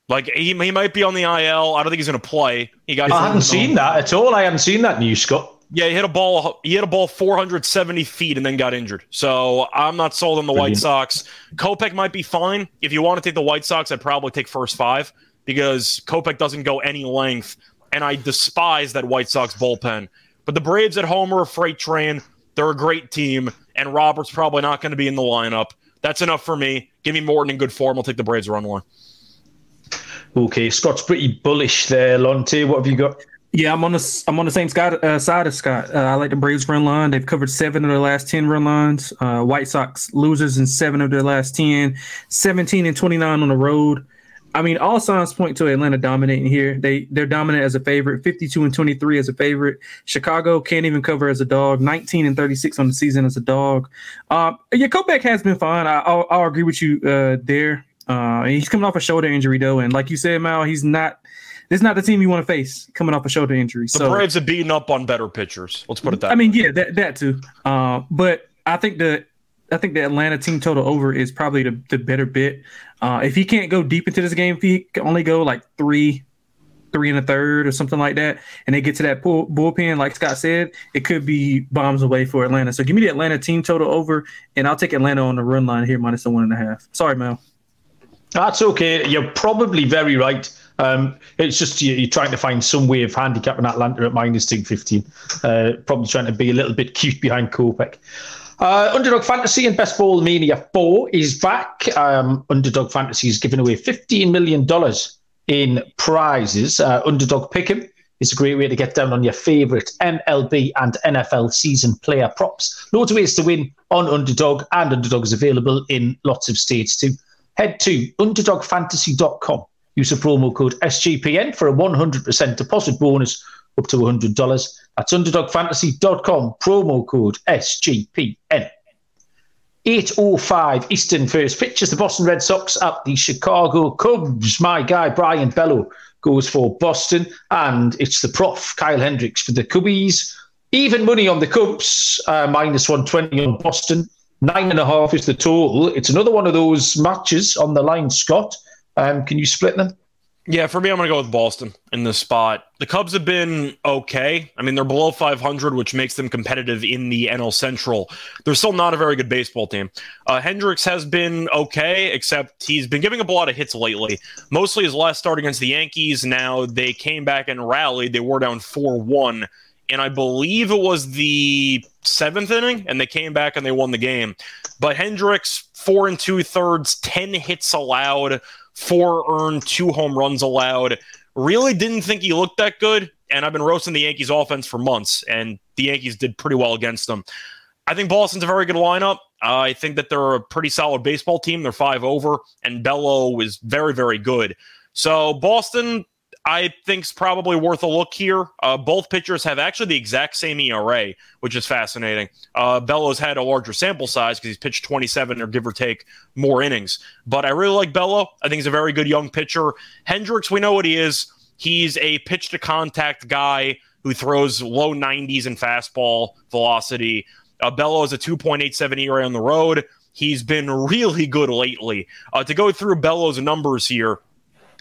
Like he, he might be on the IL. I don't think he's going to play. He got. I haven't seen that at all. I haven't seen that news, Scott. Yeah, he hit a ball. He hit a ball 470 feet and then got injured. So I'm not sold on the Brilliant. White Sox. Kopech might be fine. If you want to take the White Sox, I'd probably take first five because Kopech doesn't go any length, and I despise that White Sox bullpen. But the Braves at home are a freight train. They're a great team, and Robert's probably not going to be in the lineup. That's enough for me. Give me Morton in good form. I'll take the Braves run line. Okay, Scott's pretty bullish there, Lonte. What have you got? Yeah, I'm on the I'm on the same Scott, uh, side of Scott. Uh, I like the Braves run line. They've covered seven of their last ten run lines. Uh, White Sox losers in seven of their last 10, 17 and 29 on the road. I mean, all signs point to Atlanta dominating here. They they're dominant as a favorite, 52 and 23 as a favorite. Chicago can't even cover as a dog, 19 and 36 on the season as a dog. Uh, yeah, Kopech has been fine. I, will I'll agree with you uh, there. Uh, he's coming off a shoulder injury though, and like you said, Mal, he's not. This is not the team you want to face coming off a shoulder injury. The so, Braves have beaten up on better pitchers. Let's put it that. I way. mean, yeah, that that too. Uh, but I think the I think the Atlanta team total over is probably the, the better bit. Uh, if he can't go deep into this game, if he can only go like three, three and a third or something like that, and they get to that bullpen, like Scott said, it could be bombs away for Atlanta. So give me the Atlanta team total over, and I'll take Atlanta on the run line here minus the one and a half. Sorry, Mel. That's okay. You're probably very right. Um, it's just you're trying to find some way of handicapping Atlanta at minus 215. Uh, probably trying to be a little bit cute behind Kopech. Uh, Underdog Fantasy and Best Ball Mania 4 is back. Um, Underdog Fantasy is giving away $15 million in prizes. Uh, Underdog Pick'em is a great way to get down on your favourite MLB and NFL season player props. Loads of ways to win on Underdog, and Underdog is available in lots of states too. Head to underdogfantasy.com Use the promo code SGPN for a 100% deposit bonus up to $100. That's underdogfantasy.com, promo code SGPN. 8.05 Eastern first pitch is the Boston Red Sox at the Chicago Cubs. My guy, Brayan Bello, goes for Boston, and it's the prof, Kyle Hendricks, for the Cubbies. Even money on the Cubs, uh, minus 120 on Boston. Nine and a half is the total. It's another one of those matches on the line, Scott. Um, can you split them? Yeah, for me, I'm going to go with Boston in this spot. The Cubs have been okay. I mean, they're below 500, which makes them competitive in the NL Central. They're still not a very good baseball team. Uh, Hendricks has been okay, except he's been giving up a lot of hits lately. Mostly his last start against the Yankees. Now they came back and rallied. They were down 4 1 and I believe it was the seventh inning, and they came back and they won the game. But Hendricks, four and two thirds, 10 hits allowed, four earned, two home runs allowed. Really didn't think he looked that good. And I've been roasting the Yankees offense for months, and the Yankees did pretty well against them. I think Boston's a very good lineup. Uh, I think that they're a pretty solid baseball team. They're five over, and Bello is very, very good. So Boston, I think's probably worth a look here. Uh, both pitchers have actually the exact same ERA, which is fascinating. Uh, Bello's had a larger sample size because he's pitched 27 or give or take more innings. But I really like Bello. I think he's a very good young pitcher. Hendricks, we know what he is. He's a pitch to contact guy who throws low 90s in fastball velocity. Uh, Bello is a 2.87 ERA on the road. He's been really good lately. Uh, to go through Bello's numbers here,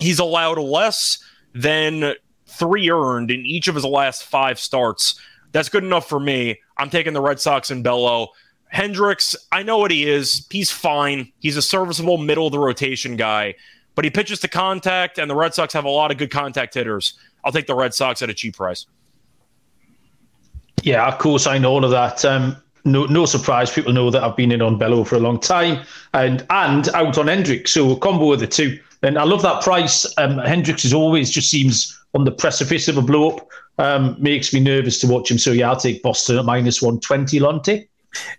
he's allowed less than three earned in each of his last five starts. That's good enough for me. I'm taking the Red Sox and Bello. Hendricks, I know what he is. He's fine. He's a serviceable middle of the rotation guy, but he pitches to contact, and the Red Sox have a lot of good contact hitters. I'll take the Red Sox at a cheap price. Yeah, of course, I know all of that. Um, no, no surprise. People know that I've been in on Bello for a long time, and and out on Hendricks. So a combo of the two. And I love that price. Um, Hendricks is always just seems on the precipice of a blow up. Um, makes me nervous to watch him. So yeah, I'll take Boston at minus one twenty. Lonte.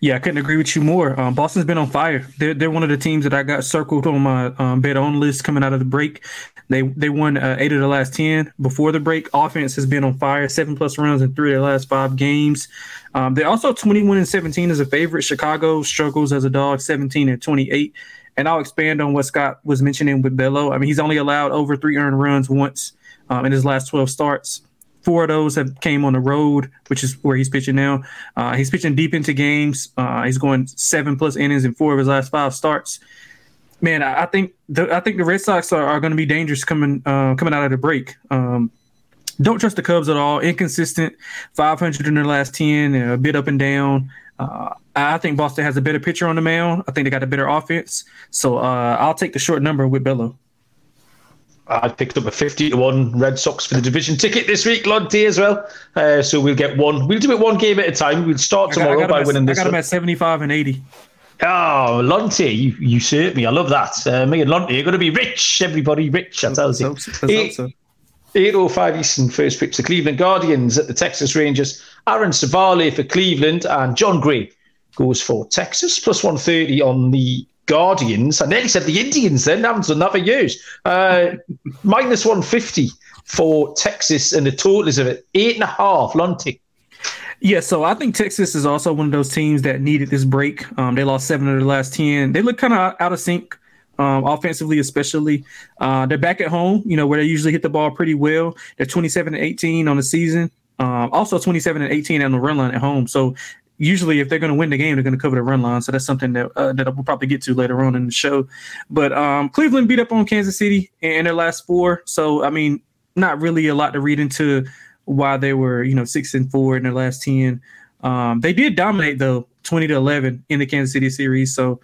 Yeah, I couldn't agree with you more. Um, Boston's been on fire. They're, they're one of the teams that I got circled on my um, bet on list coming out of the break. They they won uh, eight of the last ten before the break. Offense has been on fire. Seven plus runs in three of their last five games. Um, they're also twenty one and seventeen as a favorite. Chicago struggles as a dog, seventeen and twenty eight. And I'll expand on what Scott was mentioning with Bello. I mean, he's only allowed over three earned runs once um, in his last 12 starts. Four of those have came on the road, which is where he's pitching now. Uh, he's pitching deep into games. Uh, he's going seven plus innings in four of his last five starts. Man, I, I think the I think the Red Sox are, are going to be dangerous coming uh, coming out of the break. Um, don't trust the Cubs at all. Inconsistent, 500 in their last 10, a bit up and down. Uh, I think Boston has a better pitcher on the mound. I think they got a better offense. So uh, I'll take the short number with Bello. I picked up a 50 to 1 Red Sox for the division ticket this week, Lonty, as well. Uh, so we'll get one. We'll do it one game at a time. We'll start tomorrow got, by at, winning this. I got them at 75 and 80. Oh, Lonty, you you usurp me. I love that. Uh, me and Lonty are going to be rich, everybody rich, I tell you. 8.05 Eastern, first pitch. The Cleveland Guardians at the Texas Rangers. Aaron Civale for Cleveland and Jon Gray goes for Texas, plus 130 on the Guardians. I nearly said the Indians then, haven't done that for years. Uh, minus 150 for Texas, and the total is of eight and a half. Lonty. Yeah, so I think Texas is also one of those teams that needed this break. Um, they lost seven of the last 10. They look kind of out of sync um, offensively, especially. Uh, they're back at home, you know, where they usually hit the ball pretty well. They're 27 and 18 on the season. Um, also 27 and 18 on the run line at home. So usually if they're going to win the game, they're going to cover the run line. So that's something that uh, that we'll probably get to later on in the show. But um, Cleveland beat up on Kansas City in their last four. So I mean, not really a lot to read into why they were you know six and four in their last ten. Um, they did dominate though, twenty to eleven in the Kansas City series. So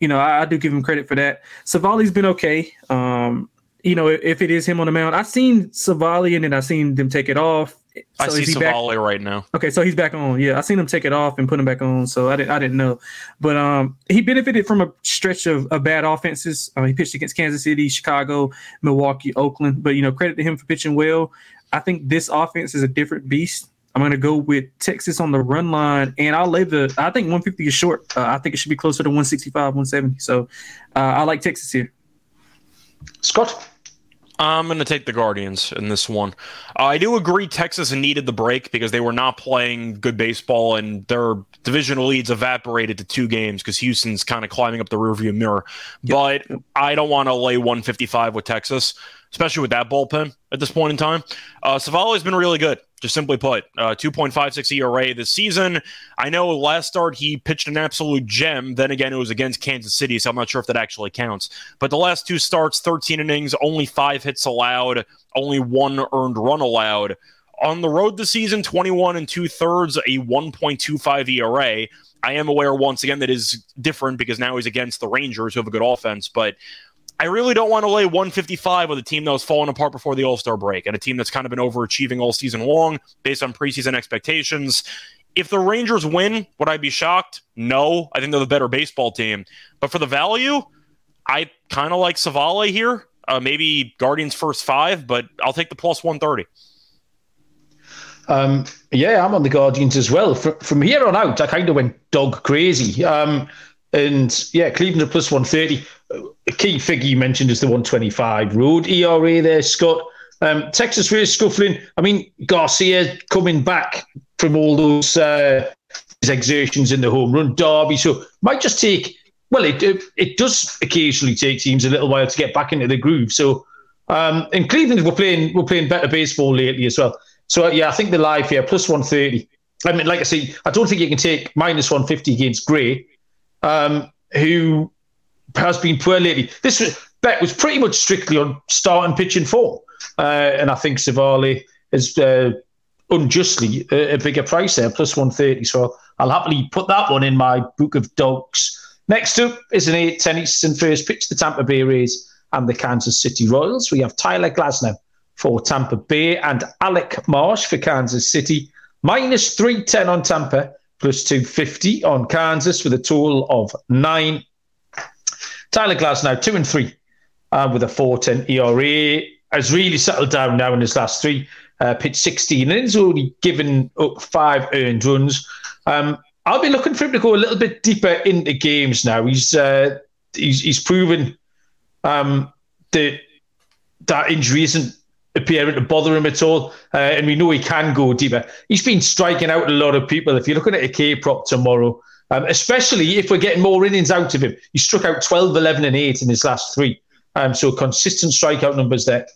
you know I, I do give him credit for that. Civale's been okay. Um, you know, if it is him on the mound, I've seen Civale and then I've seen them take it off. So I see Civale back? right now. Okay, so he's back on. Yeah, I seen him take it off and put him back on. So I didn't, I didn't know, but um, he benefited from a stretch of, of bad offenses. Uh, he pitched against Kansas City, Chicago, Milwaukee, Oakland. But you know, credit to him for pitching well. I think this offense is a different beast. I'm going to go with Texas on the run line, and I'll lay the. I think 150 is short. Uh, I think it should be closer to 165, 170. So uh, I like Texas here. Scott. I'm going to take the Guardians in this one. Uh, I do agree Texas needed the break because they were not playing good baseball and their divisional leads evaporated to two games because Houston's kind of climbing up the rearview mirror. Yep. But I don't want to lay 155 with Texas especially with that bullpen at this point in time. Uh, has been really good, just simply put. Uh, 2.56 ERA this season. I know last start he pitched an absolute gem. Then again, it was against Kansas City, so I'm not sure if that actually counts. But the last two starts, 13 innings, only five hits allowed, only one earned run allowed. On the road this season, 21 and two thirds, a 1.25 ERA. I am aware once again that is different because now he's against the Rangers who have a good offense, but I really don't want to lay 155 with a team that was falling apart before the All Star break and a team that's kind of been overachieving all season long based on preseason expectations. If the Rangers win, would I be shocked? No. I think they're the better baseball team. But for the value, I kind of like Civale here. Uh, maybe Guardians first five, but I'll take the plus 130. Um, yeah, I'm on the Guardians as well. From, from here on out, I kind of went dog crazy. Um, and yeah, Cleveland at plus 130. A key figure you mentioned is the 125 road ERA there, Scott. Um, Texas really scuffling. I mean, Garcia coming back from all those uh, exertions in the home run derby. So might just take, well, it, it, it does occasionally take teams a little while to get back into the groove. So, um, in Cleveland, we're playing we're playing better baseball lately as well. So yeah, I think the live here plus 130. I mean, like I say, I don't think you can take minus 150 against Gray um, who has been poor lately. This bet was pretty much strictly on starting pitching form, uh, and I think Civale is uh, unjustly a, a, bigger price there, plus one thirty. So I'll happily put that one in my book of dogs. Next up is an eight ten Eastern first pitch, the Tampa Bay Rays and the Kansas City Royals. We have Tyler Glasnow for Tampa Bay and Alec Marsh for Kansas City. Minus 310 on Tampa, plus 250 on Kansas with a total of nine. Tyler Glasnow two and three uh, with a 410 ERA. Has really settled down now in his last three. Uh, pitched 16 and he's only given up five earned runs. Um, I'll be looking for him to go a little bit deeper into games now. He's uh, he's, he's proven um, that that injury isn't appearing to bother him at all. Uh, and we know he can go deeper. He's been striking out a lot of people. If you're looking at a K prop tomorrow, um, especially if we're getting more innings out of him, he struck out 12, 11, and 8 in his last three. Um, so consistent strikeout numbers there.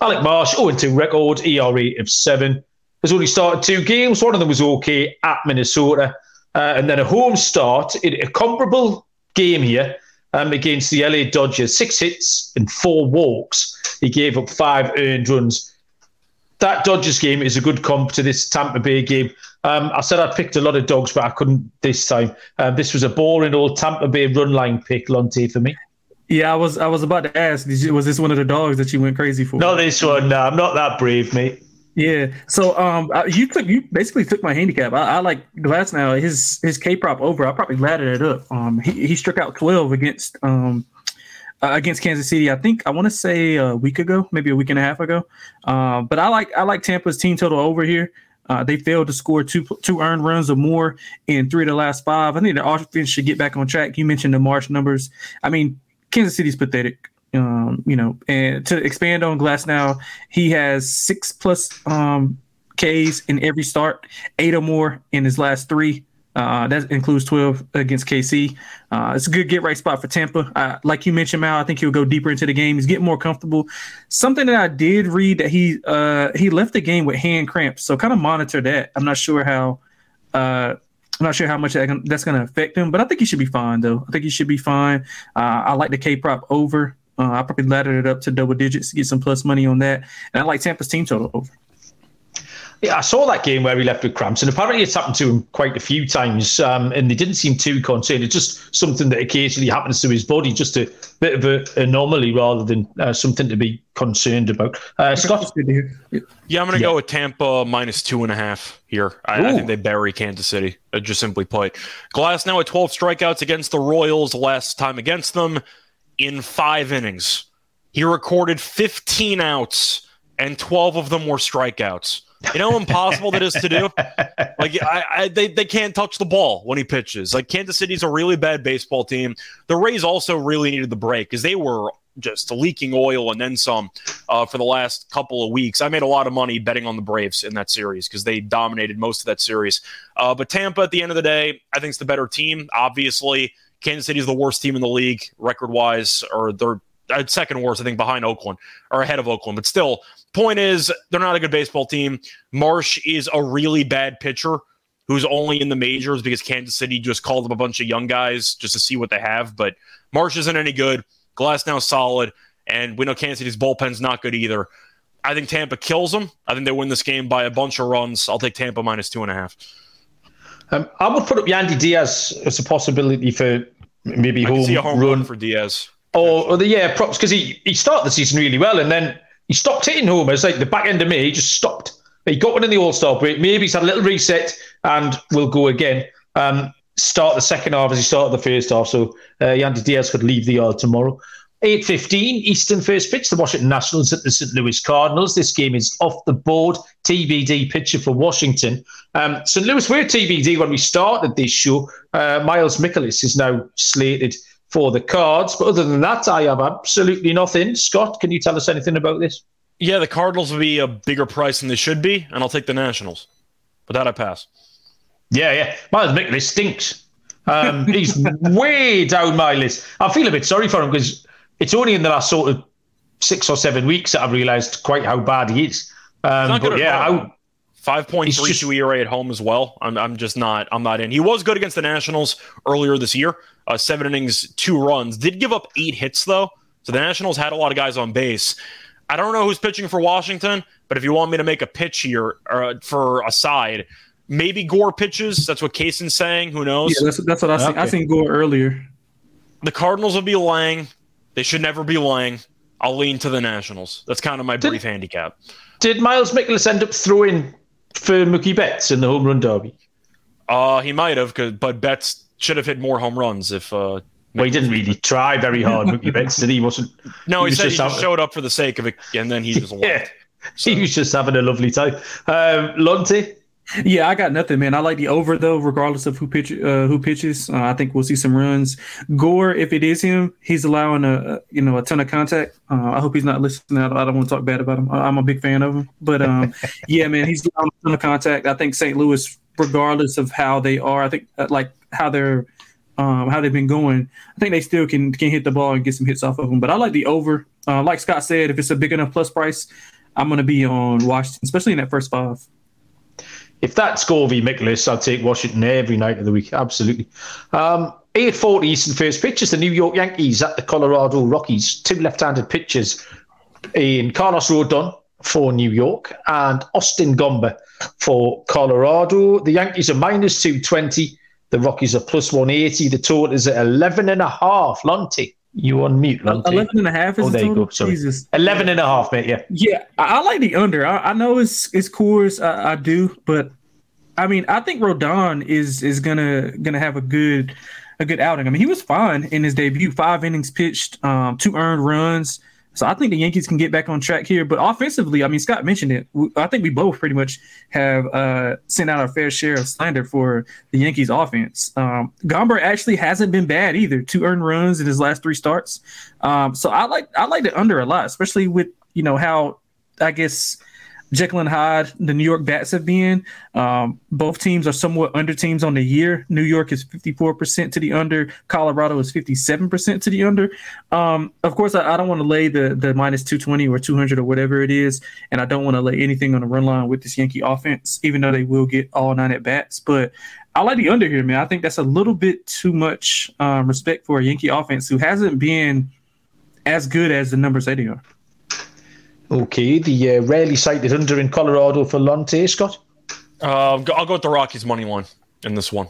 Alec Marsh, 0 2 record, ERA of 7. Has only started two games. One of them was okay at Minnesota. Uh, and then a home start in a comparable game here um, against the LA Dodgers. Six hits and four walks. He gave up five earned runs. That Dodgers game is a good comp to this Tampa Bay game. Um, I said I picked a lot of dogs, but I couldn't this time. Um, this was a boring old Tampa Bay run line pick, Lonte, for me. Yeah, I was I was about to ask, you, was this one of the dogs that you went crazy for? Not this one. No, I'm not that brave, mate. Yeah. So um, you took you basically took my handicap. I, I like Glasnow. His his K prop over. I probably laddered it up. Um, he, he struck out twelve against um uh, against Kansas City. I think I want to say a week ago, maybe a week and a half ago. Uh, but I like I like Tampa's team total over here. Uh, they failed to score two two earned runs or more in three of the last five. I think the offense should get back on track. You mentioned the Marsh numbers. I mean, Kansas City's pathetic. Um, you know, and to expand on Glasnow, he has six plus um, Ks in every start, eight or more in his last three. Uh, that includes 12 against KC. Uh, it's a good get right spot for Tampa. Uh, like you mentioned, Mal, I think he'll go deeper into the game. He's getting more comfortable. Something that I did read that he uh, he left the game with hand cramps, so kind of monitor that. I'm not sure how. Uh, I'm not sure how much that, that's going to affect him, but I think he should be fine, though. I think he should be fine. Uh, I like the K prop over. Uh, I probably laddered it up to double digits to get some plus money on that. And I like Tampa's team total over. Yeah, I saw that game where he left with cramps, and apparently it's happened to him quite a few times. Um, and they didn't seem too concerned. It's just something that occasionally happens to his body, just a bit of an anomaly rather than uh, something to be concerned about. Uh, Scott? Yeah, I'm going to yeah. go with Tampa minus two and a half here. I, I, think they bury Kansas City, uh, just simply put. Glasnow at 12 strikeouts against the Royals last time against them in five innings. He recorded 15 outs, and 12 of them were strikeouts. You know how impossible that is to do? Like, I, I, they, they can't touch the ball when he pitches. Like, Kansas City's a really bad baseball team. The Rays also really needed the break because they were just leaking oil and then some uh, for the last couple of weeks. I made a lot of money betting on the Braves in that series because they dominated most of that series. Uh, but Tampa, at the end of the day, I think it's the better team. Obviously, Kansas City is the worst team in the league record wise, or they're uh, second worst, I think, behind Oakland or ahead of Oakland. But still, point is, they're not a good baseball team. Marsh is a really bad pitcher who's only in the majors because Kansas City just called up a bunch of young guys just to see what they have. But Marsh isn't any good. Glasnow solid, and we know Kansas City's bullpen's not good either. I think Tampa kills them. I think they win this game by a bunch of runs. I'll take Tampa minus two and a half. Um, I would put up Yandy Diaz as a possibility for maybe home, home, run. run for Diaz. Or, or the yeah props because he he started the season really well and then he stopped hitting homers like the back end of May. He just stopped. He got one in the All Star break. Maybe he's had a little reset and will go again. Um, start the second half as he started the first half. So uh, Yandy Diaz could leave the yard tomorrow. 8.15 Eastern first pitch, the Washington Nationals at the St. Louis Cardinals. This game is off the board. TBD pitcher for Washington. Um, St. Louis were TBD when we started this show. Uh, Miles Mikolas is now slated for the Cards. But other than that, I have absolutely nothing. Scott, can you tell us anything about this? Yeah, the Cardinals will be a bigger price than they should be, and I'll take the Nationals. But that I pass. Yeah, yeah. Miles Mikolas stinks. Um, he's way down my list. I feel a bit sorry for him because it's only in the last sort of six or seven weeks that I've realised quite how bad he is. Um, but yeah, five point three two ERA at home as well. I'm, I'm just not I'm not in. He was good against the Nationals earlier this year. Uh, seven innings, two runs. Did give up eight hits though. So the Nationals had a lot of guys on base. I don't know who's pitching for Washington, but if you want me to make a pitch here uh, for a side, maybe Gore pitches. That's what Kaysen's saying. Who knows? Yeah, that's, that's what I okay. I seen Gore earlier. The Cardinals will be laying. They should never be lying. I'll lean to the Nationals. That's kind of my brief handicap. Did Miles Mikolas end up throwing for Mookie Betts in the home run derby? Uh, he might have, but Betts should have hit more home runs if. Uh, well, he didn't really try very hard, Mookie Betts, did he? Wasn't. No, he, he said just he just showed up for the sake of it, and then he just left. yeah. So. He was just having a lovely time. Um, Lonte, yeah, I got nothing, man. I like the over though, regardless of who pitch uh, who pitches. Uh, I think we'll see some runs. Gore, if it is him, he's allowing a, you know a ton of contact. Uh, I hope he's not listening. I don't, I don't, want to talk bad about him. I'm a big fan of him, but um, yeah, man, he's allowing a ton of contact. I think St. Louis, regardless of how they are, I think uh, like how they're um, how they've been going, I think they still can can hit the ball and get some hits off of them. But I like the over. Uh, like Scott said, if it's a big enough plus price, I'm going to be on Washington, especially in that first five if that's Govey Mikolas, I'd take Washington every night of the week. Absolutely. Um, 8.40 Eastern first pitches, the New York Yankees at the Colorado Rockies. Two left-handed pitchers in Carlos Rodon for New York and Austin Gomber for Colorado. The Yankees are minus 220. The Rockies are plus 180. The total is at 11 and a half. Lonte. You on mute, Lonte. 11 and a half is oh, there you go. Sorry. Jesus. 11 and a half, mate. Yeah. Yeah. I, I like the under. I, I, know it's it's Coors. I, I, do, but I mean, I think Rodon is is gonna gonna have a good a good outing. I mean, he was fine in his debut. Five innings pitched, um, two earned runs. So I think the Yankees can get back on track here. But offensively, I mean, Scott mentioned it. I think we both pretty much have uh, sent out our fair share of slander for the Yankees offense. Um, Gomber actually hasn't been bad either. Two earned runs in his last three starts. Um, so I like I like the under a lot, especially with you know how I guess Jekyll and Hyde, the New York Bats have been. Um, both teams are somewhat under teams on the year. New York is 54% to the under. Colorado is 57% to the under. Um, of course, I, I don't want to lay the, the minus 220 or 200 or whatever it is. And I don't want to lay anything on the run line with this Yankee offense, even though they will get all nine at bats. But I like the under here, man. I think that's a little bit too much um, respect for a Yankee offense who hasn't been as good as the numbers say they are. Okay, the uh, rarely cited under in Colorado for Lonte, Scott? Uh, I'll go with the Rockies money one in this one.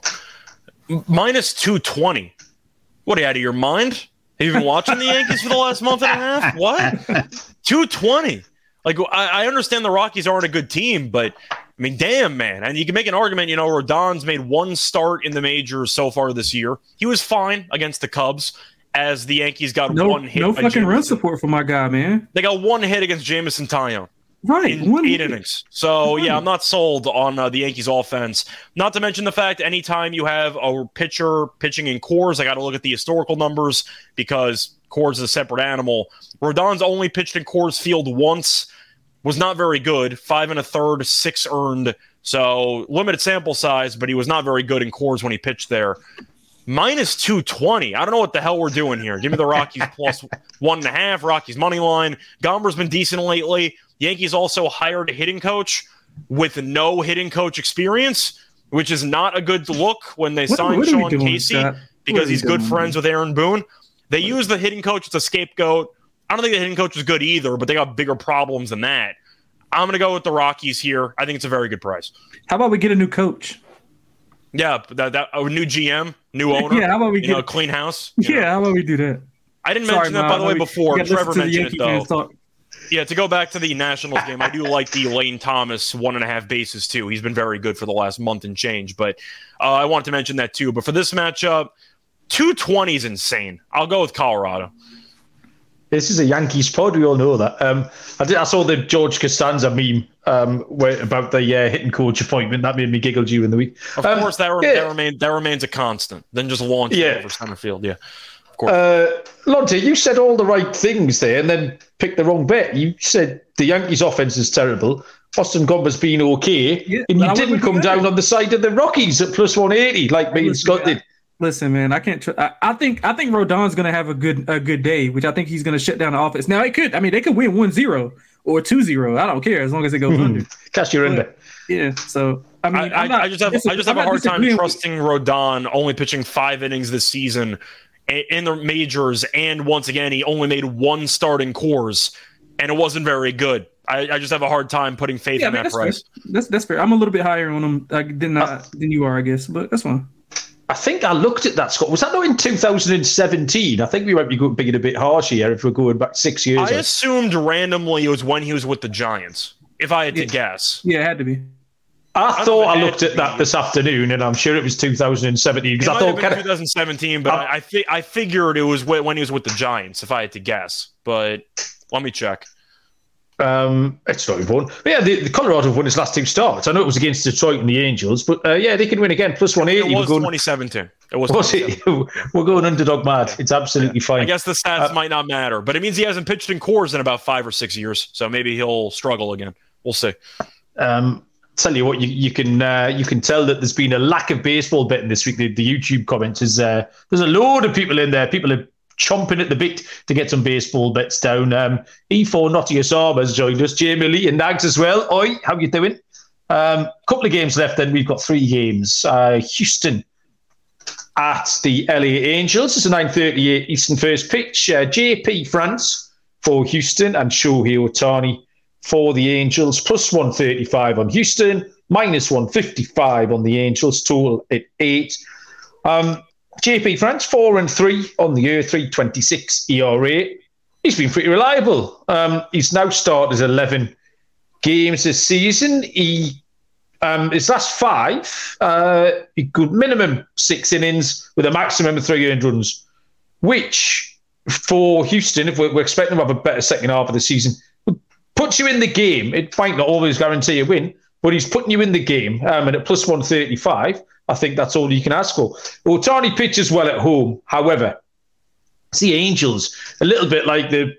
Minus 220. What are you out of your mind? Have you been watching the Yankees for the last month and a half? What? 220. Like, I, I understand the Rockies aren't a good team, but I mean, damn, man. And you can make an argument, you know, Rodon's made one start in the majors so far this year. He was fine against the Cubs as the Yankees got no, one hit. No fucking Jameson. run support for my guy, man. They got one hit against Jameson Taillon. Right, in one eight hit. innings. So right. yeah, I'm not sold on uh, the Yankees offense. Not to mention the fact anytime you have a pitcher pitching in Coors, I got to look at the historical numbers because Coors is a separate animal. Rodon's only pitched in Coors Field once, was not very good. Five and a third, six earned. So limited sample size, but he was not very good in Coors when he pitched there. Minus 220. I don't know what the hell we're doing here. Give me the Rockies plus one and a half. Rockies money line. Gomber's been decent lately. Yankees also hired a hitting coach with no hitting coach experience, which is not a good look when they What- signed what Sean Casey because he's good friends with Aaron Boone. They use the hitting coach as a scapegoat. I don't think the hitting coach is good either, but they got bigger problems than that. I'm going to go with the Rockies here. I think it's a very good price. How about we get a new coach? Yeah, that, that a new GM, new owner. Yeah, how about we you know, get- clean house. Yeah, know. how about we do that? I didn't Sorry, mention that by the way we- before. Trevor mentioned it though. Yeah, to go back to the Nationals game, I do like the Lane Thomas one and a half bases too. He's been very good for the last month and change. But uh, I wanted to mention that too. But for this matchup, 220 is insane. I'll go with Colorado. This is a Yankees pod. We all know that. Um, I, did, I saw the George Costanza meme um, where, about the uh, hitting coach appointment. That made me giggle during the week. Of Um, course, that, re- yeah. that, remain, that remains a constant. Then just launch Yeah. it over center field. Yeah. Of course. Uh, Lonte, you said all the right things there and then picked the wrong bet. You said the Yankees' offense is terrible. Austin Gomber's been okay, Yeah, and you didn't come do down on the side of the Rockies at plus 180 like me and Scott man, did. Listen, man, I can't. Tr- I, I think I think Rodon's gonna have a good a good day, which I think he's gonna shut down the offense. Now it could. I mean, they could win 1-0 or 2-0. I don't care as long as it goes under. Cash your under. Yeah. So I mean, I, I'm not I, I just have dis- I just have I'm a hard time trusting Rodon only pitching five innings this season in the majors, and once again he only made one start in Coors, and it wasn't very good. I, I just have a hard time putting faith Yeah, I in mean, that that's fair. price. That's that's fair. I'm a little bit higher on him uh, than Uh, uh, than you are, I guess, but that's fine. I think I looked at that, Scott. Was that not in 2017? I think we might be go- being a bit harsh here if we're going back six years. I assumed randomly it was when he was with the Giants. If I had to Yeah. guess, Yeah, it had to be. I I thought I looked at that this afternoon, and I'm sure it was 2017 because I thought, have been kind of, 2017, but I I, fi- I figured it was when he was with the Giants. If I had to guess, but let me check. Um, it's not one. But yeah, the, the Colorado have won its last two starts. I know it was against Detroit and the Angels, but uh, yeah, they can win again. Plus It was 2017. It was. was it? We're going underdog mad. It's absolutely I fine. I guess the stats Uh, might not matter, but it means he hasn't pitched in Coors in about five or six years. So maybe he'll struggle again. We'll see. Um, tell you what, you, you can uh, you can tell that there's been a lack of baseball betting this week. The, the YouTube comments is uh, there's a load of people in there. People are chomping at the bit to get some baseball bets down. Um, E4 Nottingham Armour's joined us. Jamie Lee and Nags as well. Oi, how you doing? Um, couple of games left. Then we've got three games. Uh, Houston at the LA Angels. It's a 9:38 Eastern first pitch. Uh, JP France for Houston and Shohei Ohtani for the Angels, plus 135 on Houston, minus 155 on the Angels, total at eight. Um, JP France, four and three on the year, 326 ERA. He's been pretty reliable. Um, he's now started 11 games this season. He um, his last five, uh, he good minimum six innings with a maximum of three earned runs, which for Houston, if we're, we're expecting to have a better second half of the season, puts you in the game. It might not always guarantee a win, but he's putting you in the game. Um, and at plus 135, I think that's all you can ask for. Ohtani pitches well at home. However, the Angels, a little bit like the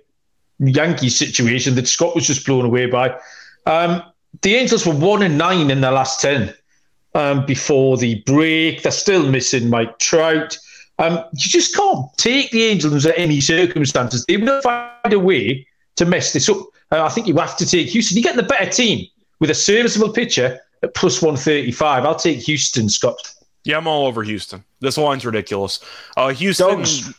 Yankees situation that Scott was just blown away by. Um, the Angels were one and nine in their last 10 um, before the break. They're still missing Mike Trout. Um, you just can't take the Angels under any circumstances. They will find a way to mess this up. Uh, I think you have to take Houston. You get the better team with a serviceable pitcher at plus 135. I'll take Houston, Scott. Yeah, I'm all over Houston. This line's ridiculous. Uh, Houston Dogs.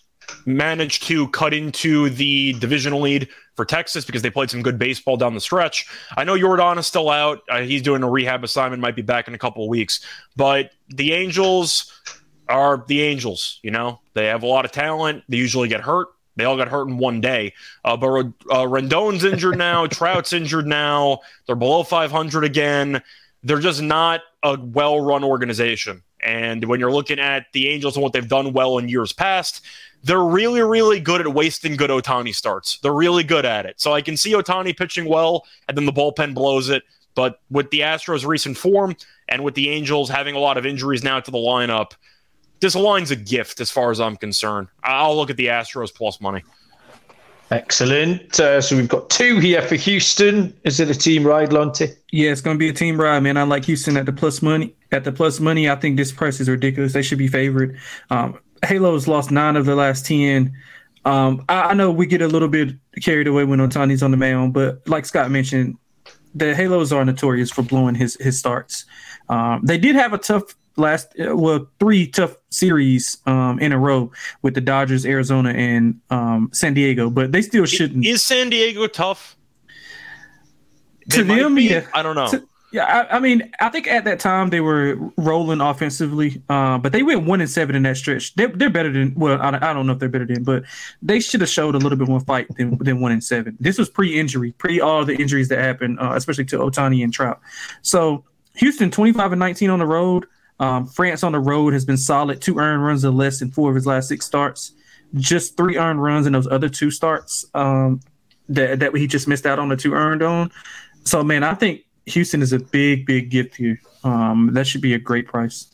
managed to cut into the divisional lead for Texas because they played some good baseball down the stretch. I know Jordan is still out. Uh, he's doing a rehab assignment, might be back in a couple of weeks. But the Angels are the Angels. You know, they have a lot of talent. They usually get hurt. They all got hurt in one day. Uh, but uh, Rendon's injured now. Trout's injured now. They're below 500 again. They're just not a well run organization. And when you're looking at the Angels and what they've done well in years past, they're really, really good at wasting good Ohtani starts. They're really good at it. So I can see Ohtani pitching well, and then the bullpen blows it. But with the Astros' recent form and with the Angels having a lot of injuries now to the lineup, this line's a gift as far as I'm concerned. I'll look at the Astros plus money. Excellent. Uh, so we've got two here for Houston. Is it a team ride, Lonte? Yeah, it's going to be a team ride, man. I like Houston at the plus money. At the plus money, I think this price is ridiculous. They should be favored. Um, Halo's lost nine of the last ten. Um, I, I, know we get a little bit carried away when Ohtani's on the mound, but like Scott mentioned, the Halos are notorious for blowing his his starts. Um, they did have a tough last well three tough series um, in a row with the Dodgers, Arizona, and um, San Diego, but they still shouldn't. Is San Diego tough? They to them, yeah. I don't know. To, yeah, I, I, mean, I think at that time they were rolling offensively, uh, but they went one and seven in that stretch. They're, they're better than well, I, I don't know if they're better than, but they should have showed a little bit more fight than, than one and seven. This was pre-injury, pre all the injuries that happened, uh, especially to Ohtani and Trout. So Houston, twenty five and nineteen on the road. Um, France on the road has been solid, two earned runs or less in four of his last six starts. Just three earned runs in those other two starts um, that that he just missed out on the two earned on. So man, I think Houston is a big, big gift here. Um, that should be a great price.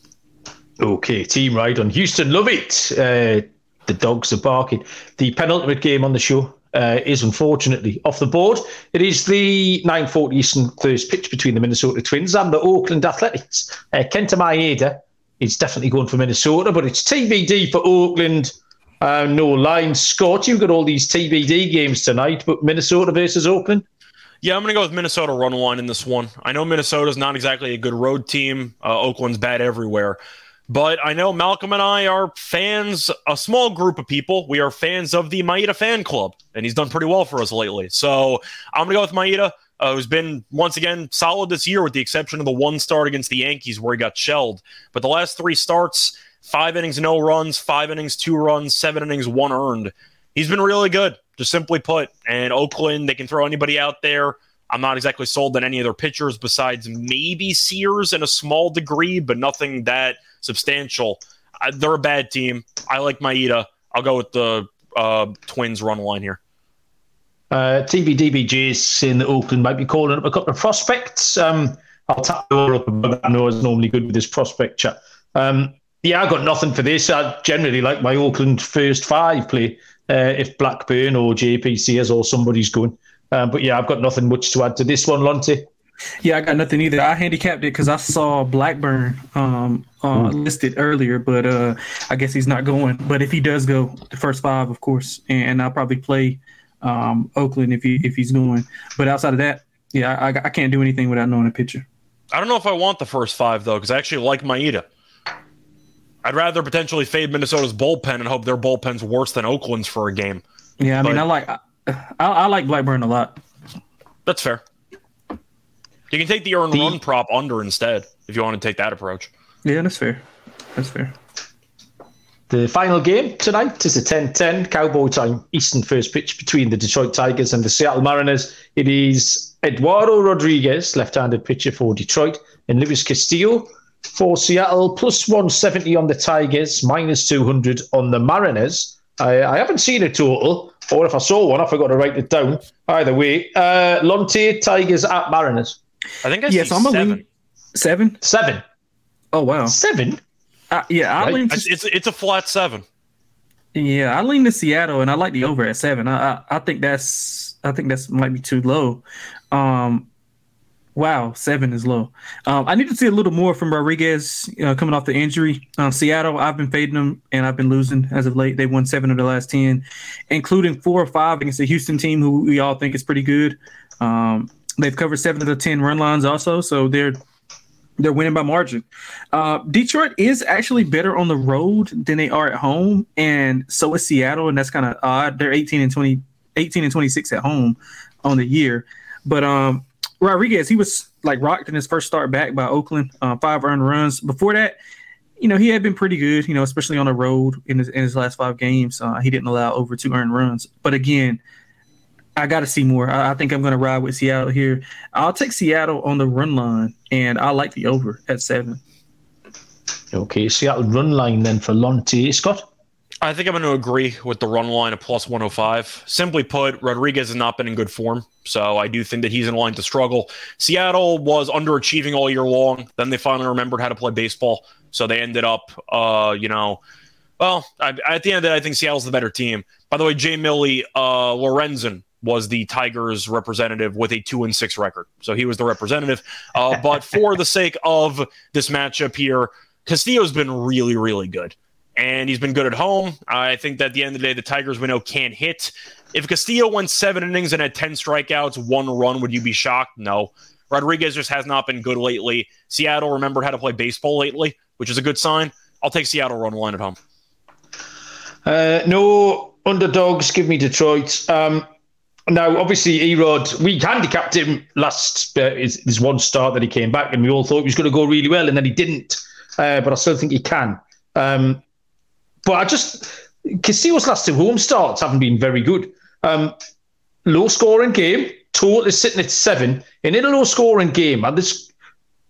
Okay, team ride on Houston. Love it. Uh, the dogs are barking. The penultimate game on the show uh, is unfortunately off the board. It is the 9:40 Eastern first pitch between the Minnesota Twins and the Oakland Athletics. Uh, Kenta Maeda is definitely going for Minnesota, but it's TBD for Oakland. Uh, no line. Scott, you've got all these TBD games tonight, but Minnesota versus Oakland. Yeah, I'm going to go with Minnesota run line in this one. I know Minnesota's not exactly a good road team. Uh, Oakland's bad everywhere. But I know Malcolm and I are fans, a small group of people. We are fans of the Maeda fan club, and he's done pretty well for us lately. So I'm going to go with Maeda, uh, who's been, once again, solid this year, with the exception of the one start against the Yankees where he got shelled. But the last three starts, five innings, no runs, five innings, two runs, seven innings, one earned. He's been really good, just simply put. And Oakland, they can throw anybody out there. I'm not exactly sold on any of their pitchers besides maybe Sears in a small degree, but nothing that – substantial. I, they're a bad team. I like Maeda. I'll go with the uh, Twins run line here. Uh, TVDBJ's in Oakland might be calling up a couple of prospects. Um, I'll tap the up above. I know it's normally good with this prospect chat. Um, yeah, I got nothing for this. I generally like my Oakland first five play uh, if Blackburn or JP Sears or somebody's going. Um, but yeah, I've got nothing much to add to this one, Lonte. Yeah, I got nothing either. I handicapped it because I saw Blackburn um, uh, mm. listed earlier, but uh, I guess he's not going. But if he does go, the first five, of course, and, I'll probably play um, Oakland if he if he's going. But outside of that, yeah, I, I can't do anything without knowing a pitcher. I don't know if I want the first five though, because I actually like Maeda. I'd rather potentially fade Minnesota's bullpen and hope their bullpen's worse than Oakland's for a game. Yeah, I but, mean, I like I, I like Blackburn a lot. That's fair. You can take the earn the, run prop under instead if you want to take that approach. Yeah, that's fair. That's fair. The final game tonight is a 10 10 Cowboy time Eastern first pitch between the Detroit Tigers and the Seattle Mariners. It is Eduardo Rodriguez, left handed pitcher for Detroit, and Luis Castillo for Seattle, plus 170 on the Tigers, minus 200 on the Mariners. I, I haven't seen a total, or if I saw one, I forgot to write it down. Either way, uh, Lonte, Tigers at Mariners. I think I yes, I'm seven. Lean, seven. Seven. Oh wow. Seven. Uh, yeah, I right. lean. To, it's it's a flat seven. Yeah, I lean to Seattle, and I like the over at seven. I I, I think that's I think that's might be too low. Um, wow, seven is low. Um, I need to see a little more from Rodriguez uh, coming off the injury. Uh, Seattle, I've been fading them, and I've been losing as of late. They won seven of the last ten, including four or five against the Houston team, who we all think is pretty good. Um, They've covered seven of the ten run lines also, so they're they're winning by margin. Uh, Detroit is actually better on the road than they are at home, and so is Seattle, and that's kind of odd. They're 18 and 20, 18 and 26 at home on the year. But um, Rodriguez, he was like rocked in his first start back by Oakland, uh, five earned runs. Before that, you know, he had been pretty good, you know, especially on the road in his, in his last five games. Uh, he didn't allow over two earned runs. But again, I got to see more. I, I think I'm going to ride with Seattle here. I'll take Seattle on the run line, and I like the over at seven. Okay, Seattle run line then for Lonte. Scott? I think I'm going to agree with the run line of plus 105. Simply put, Rodriguez has not been in good form, so I do think that he's in line to struggle. Seattle was underachieving all year long. Then they finally remembered how to play baseball, so they ended up, uh, you know, Well, I, at the end of the day, I think Seattle's the better team. By the way, Jay Millie uh, Lorenzen was the Tigers representative with a two and six record. So he was the representative. Uh, but for the sake of this matchup here, Castillo's been really, really good. And he's been good at home. I think that at the end of the day, the Tigers we know can't hit. If Castillo went seven innings and had 10 strikeouts, one run, would you be shocked? No. Rodriguez just has not been good lately. Seattle remembered how to play baseball lately, which is a good sign. I'll take Seattle run one at home. Uh, no underdogs. Give me Detroit. Um, now, obviously, Erod, we handicapped him last uh, his, his, one start that he came back, and we all thought he was going to go really well, and then he didn't. Uh, but I still think he can. Um, but I just Castillo's last two home starts haven't been very good. Um, low scoring game, total is sitting at seven, and in a low scoring game, and this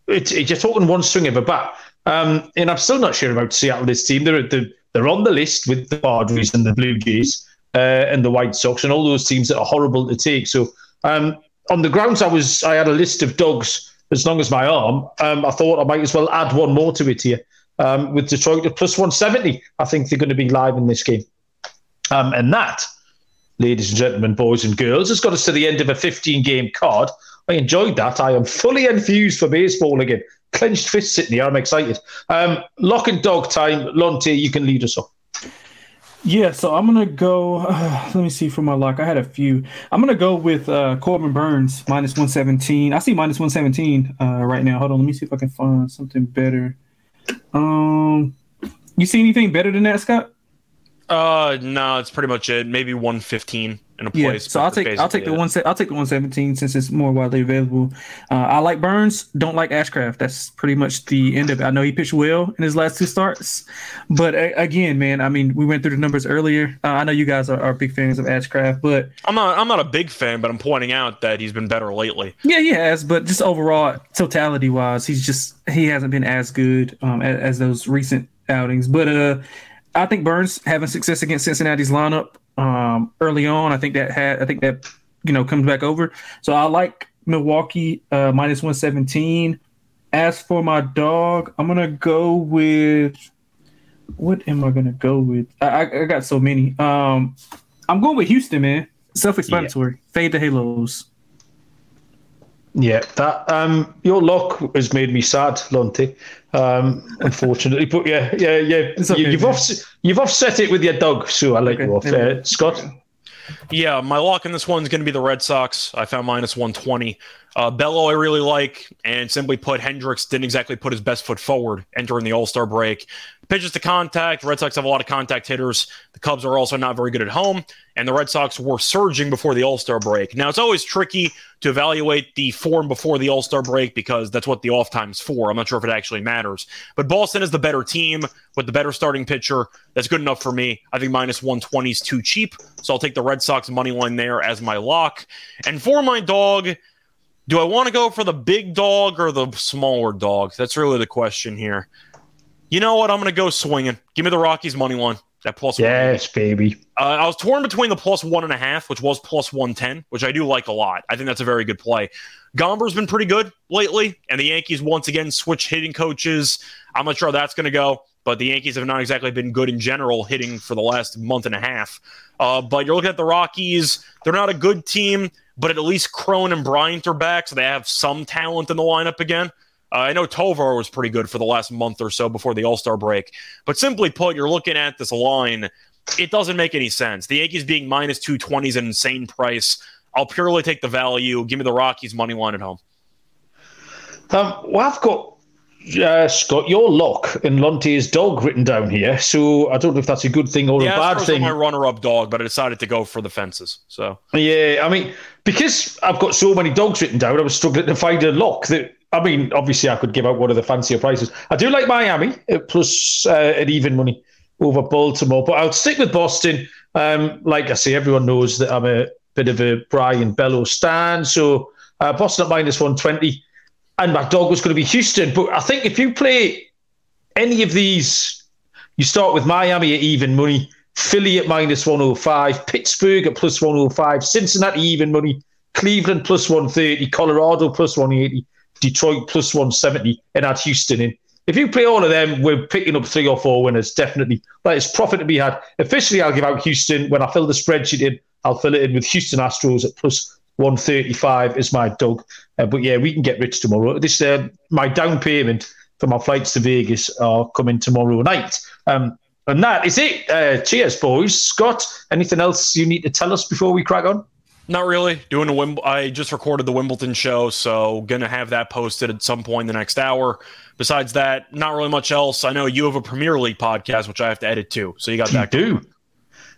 it's, you're talking one swing of a bat. Um, and I'm still not sure about Seattle. This team, they're they're, they're on the list with the Padres and the Blue Jays uh, and the White Sox and all those teams that are horrible to take. So um, on the grounds, I was I had a list of dogs as long as my arm. Um, I thought I might as well add one more to it here um, with Detroit at plus 170. I think they're going to be live in this game, um, and that, ladies and gentlemen, boys and girls, has got us to the end of a 15 game card. I enjoyed that. I am fully enthused for baseball again. Clenched fists sitting here. I'm excited. Um, lock and dog time. Lonte, you can lead us off. Yeah, so I'm gonna go. Uh, let me see for my lock. I had a few. I'm gonna go with uh, Corbin Burnes minus 117. I see minus 117 uh, right now. Hold on, let me see if I can find something better. Um, you see anything better than that, Scott? Uh, no, it's pretty much it. Maybe 115 in a yeah. So I'll take I'll take the one set I'll take the 117 since it's more widely available. Uh, I like Burnes, don't like Ashcraft. That's pretty much the end of it. I know he pitched well in his last two starts, but uh, again, man, I mean, we went through the numbers earlier. Uh, I know you guys are, are, big fans of Ashcraft, but I'm not I'm not a big fan, but I'm pointing out that he's been better lately. Yeah, he has, but just overall, totality wise, he's just he hasn't been as good um, as, as those recent outings. But uh, I think Burnes having success against Cincinnati's lineup um, early on. I think that had I think that you know comes back over. So I like Milwaukee uh, minus one seventeen. As for my dog, I'm gonna go with what am I gonna go with? I, I got so many. Um, I'm going with Houston, man. Self-explanatory. Yeah. Fade the halos. Yeah, that um, your luck has made me sad, Lonte. Um, unfortunately, but yeah, yeah, yeah. Okay, you, have offset, you've offset it with your dog, so I let okay, you off. Uh, Scott. Yeah, my lock in this one is going to be the Red Sox. I found minus 120. Uh, Bello, I really like, and simply put, Hendricks didn't exactly put his best foot forward entering the All Star break. Pitches to contact. Red Sox have a lot of contact hitters. The Cubs are also not very good at home, and the Red Sox were surging before the All Star break. Now, it's always tricky to evaluate the form before the All Star break because that's what the off time's for. I'm not sure if it actually matters. But Boston is the better team with the better starting pitcher. That's good enough for me. I think minus 120 is too cheap, so I'll take the Red Sox money line there as my lock. And for my dog, do I want to go for the big dog or the smaller dog? That's really the question here. You know what? I'm going to go swinging. Give me the Rockies money line. That plus yes, one. baby. Uh, I was torn between the plus one and a half, which was plus one ten, which I do like a lot. I think that's a very good play. Gomber's been pretty good lately, and the Yankees once again switch hitting coaches. I'm not sure how that's going to go, but the Yankees have not exactly been good in general hitting for the last month and a half. Uh, but you're looking at the Rockies; they're not a good team but at least Cron and Bryant are back, so they have some talent in the lineup again. Uh, I know Tovar was pretty good for the last month or so before the All Star break, but simply put, you're looking at this line. It doesn't make any sense. The Yankees being minus 220 is an insane price. I'll purely take the value. Give me the Rockies money line at home. Um, well, I've got uh, Scott, your lock and Lonte's dog written down here. So I don't know if that's a good thing or yeah, a bad thing. my runner-up dog, but I decided to go for the fences. So yeah, I mean, because I've got so many dogs written down, I was struggling to find a lock that. I mean, obviously, I could give out one of the fancier prices. I do like Miami plus uh, at even money over Baltimore, but I'll stick with Boston. Um, like I say, everyone knows that I'm a bit of a Brayan Bello stan, so uh, Boston at minus one twenty and my dog was going to be Houston. But I think if you play any of these, you start with Miami at even money, Philly at minus 105, Pittsburgh at plus 105, Cincinnati even money, Cleveland plus 130, Colorado plus 180, Detroit plus 170, and add Houston in. if you play all of them, we're picking up three or four winners, definitely. There's profit to be had. Officially, I'll give out Houston. When I fill the spreadsheet in, I'll fill it in with Houston Astros at plus 135 is my dog. Uh, but yeah, we can get rich tomorrow. This uh, My down payment for my flights to Vegas are coming tomorrow night. Um, and that is it. Uh, cheers, boys. Scott, anything else you need to tell us before we crack on? Not really. Doing a Wimble- I just recorded the Wimbledon show, so gonna have that posted at some point in the next hour. Besides that, not really much else. I know you have a Premier League podcast, which I have to edit too. So you got that. You do.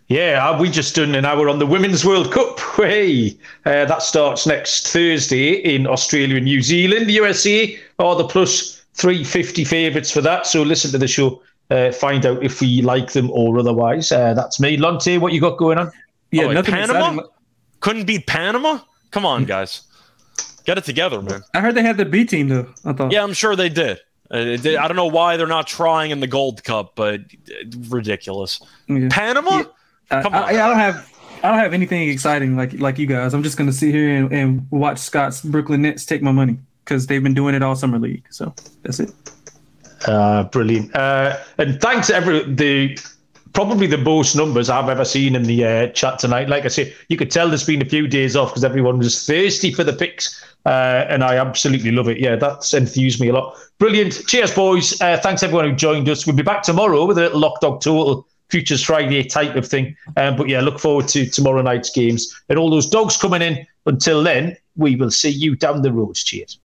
Yeah, uh, we just done an hour on the Women's World Cup. Hey, uh, that starts next Thursday in Australia and New Zealand. The USA are the plus 350 favourites for that. So listen to the show, uh, find out if we like them or otherwise. Uh, that's me. Lonte, what you got going on? Yeah, oh, nothing Panama? Exciting. Couldn't beat Panama? Come on, guys. Get it together, man. I heard they had the B team, though. I thought. Yeah, I'm sure they did. Uh, I don't know why they're not trying in the Gold Cup, but ridiculous. Yeah. Panama? Yeah. Come I, on. I, I, don't have I don't have anything exciting like like you guys. I'm just gonna sit here and, and watch Scott's Brooklyn Nets take my money because they've been doing it all summer league. So that's it. Uh, brilliant. Uh, and thanks every the probably the most numbers I've ever seen in the uh, chat tonight. Like I say, you could tell there's been a few days off because everyone was thirsty for the picks, uh, and I absolutely love it. Yeah, that's enthused me a lot. Brilliant. Cheers, boys. Uh, thanks everyone who joined us. We'll be back tomorrow with a little Lock Dog Total Futures Friday type of thing. Um, but yeah, look forward to tomorrow night's games and all those dogs coming in. Until then, we will see you down the road. Cheers.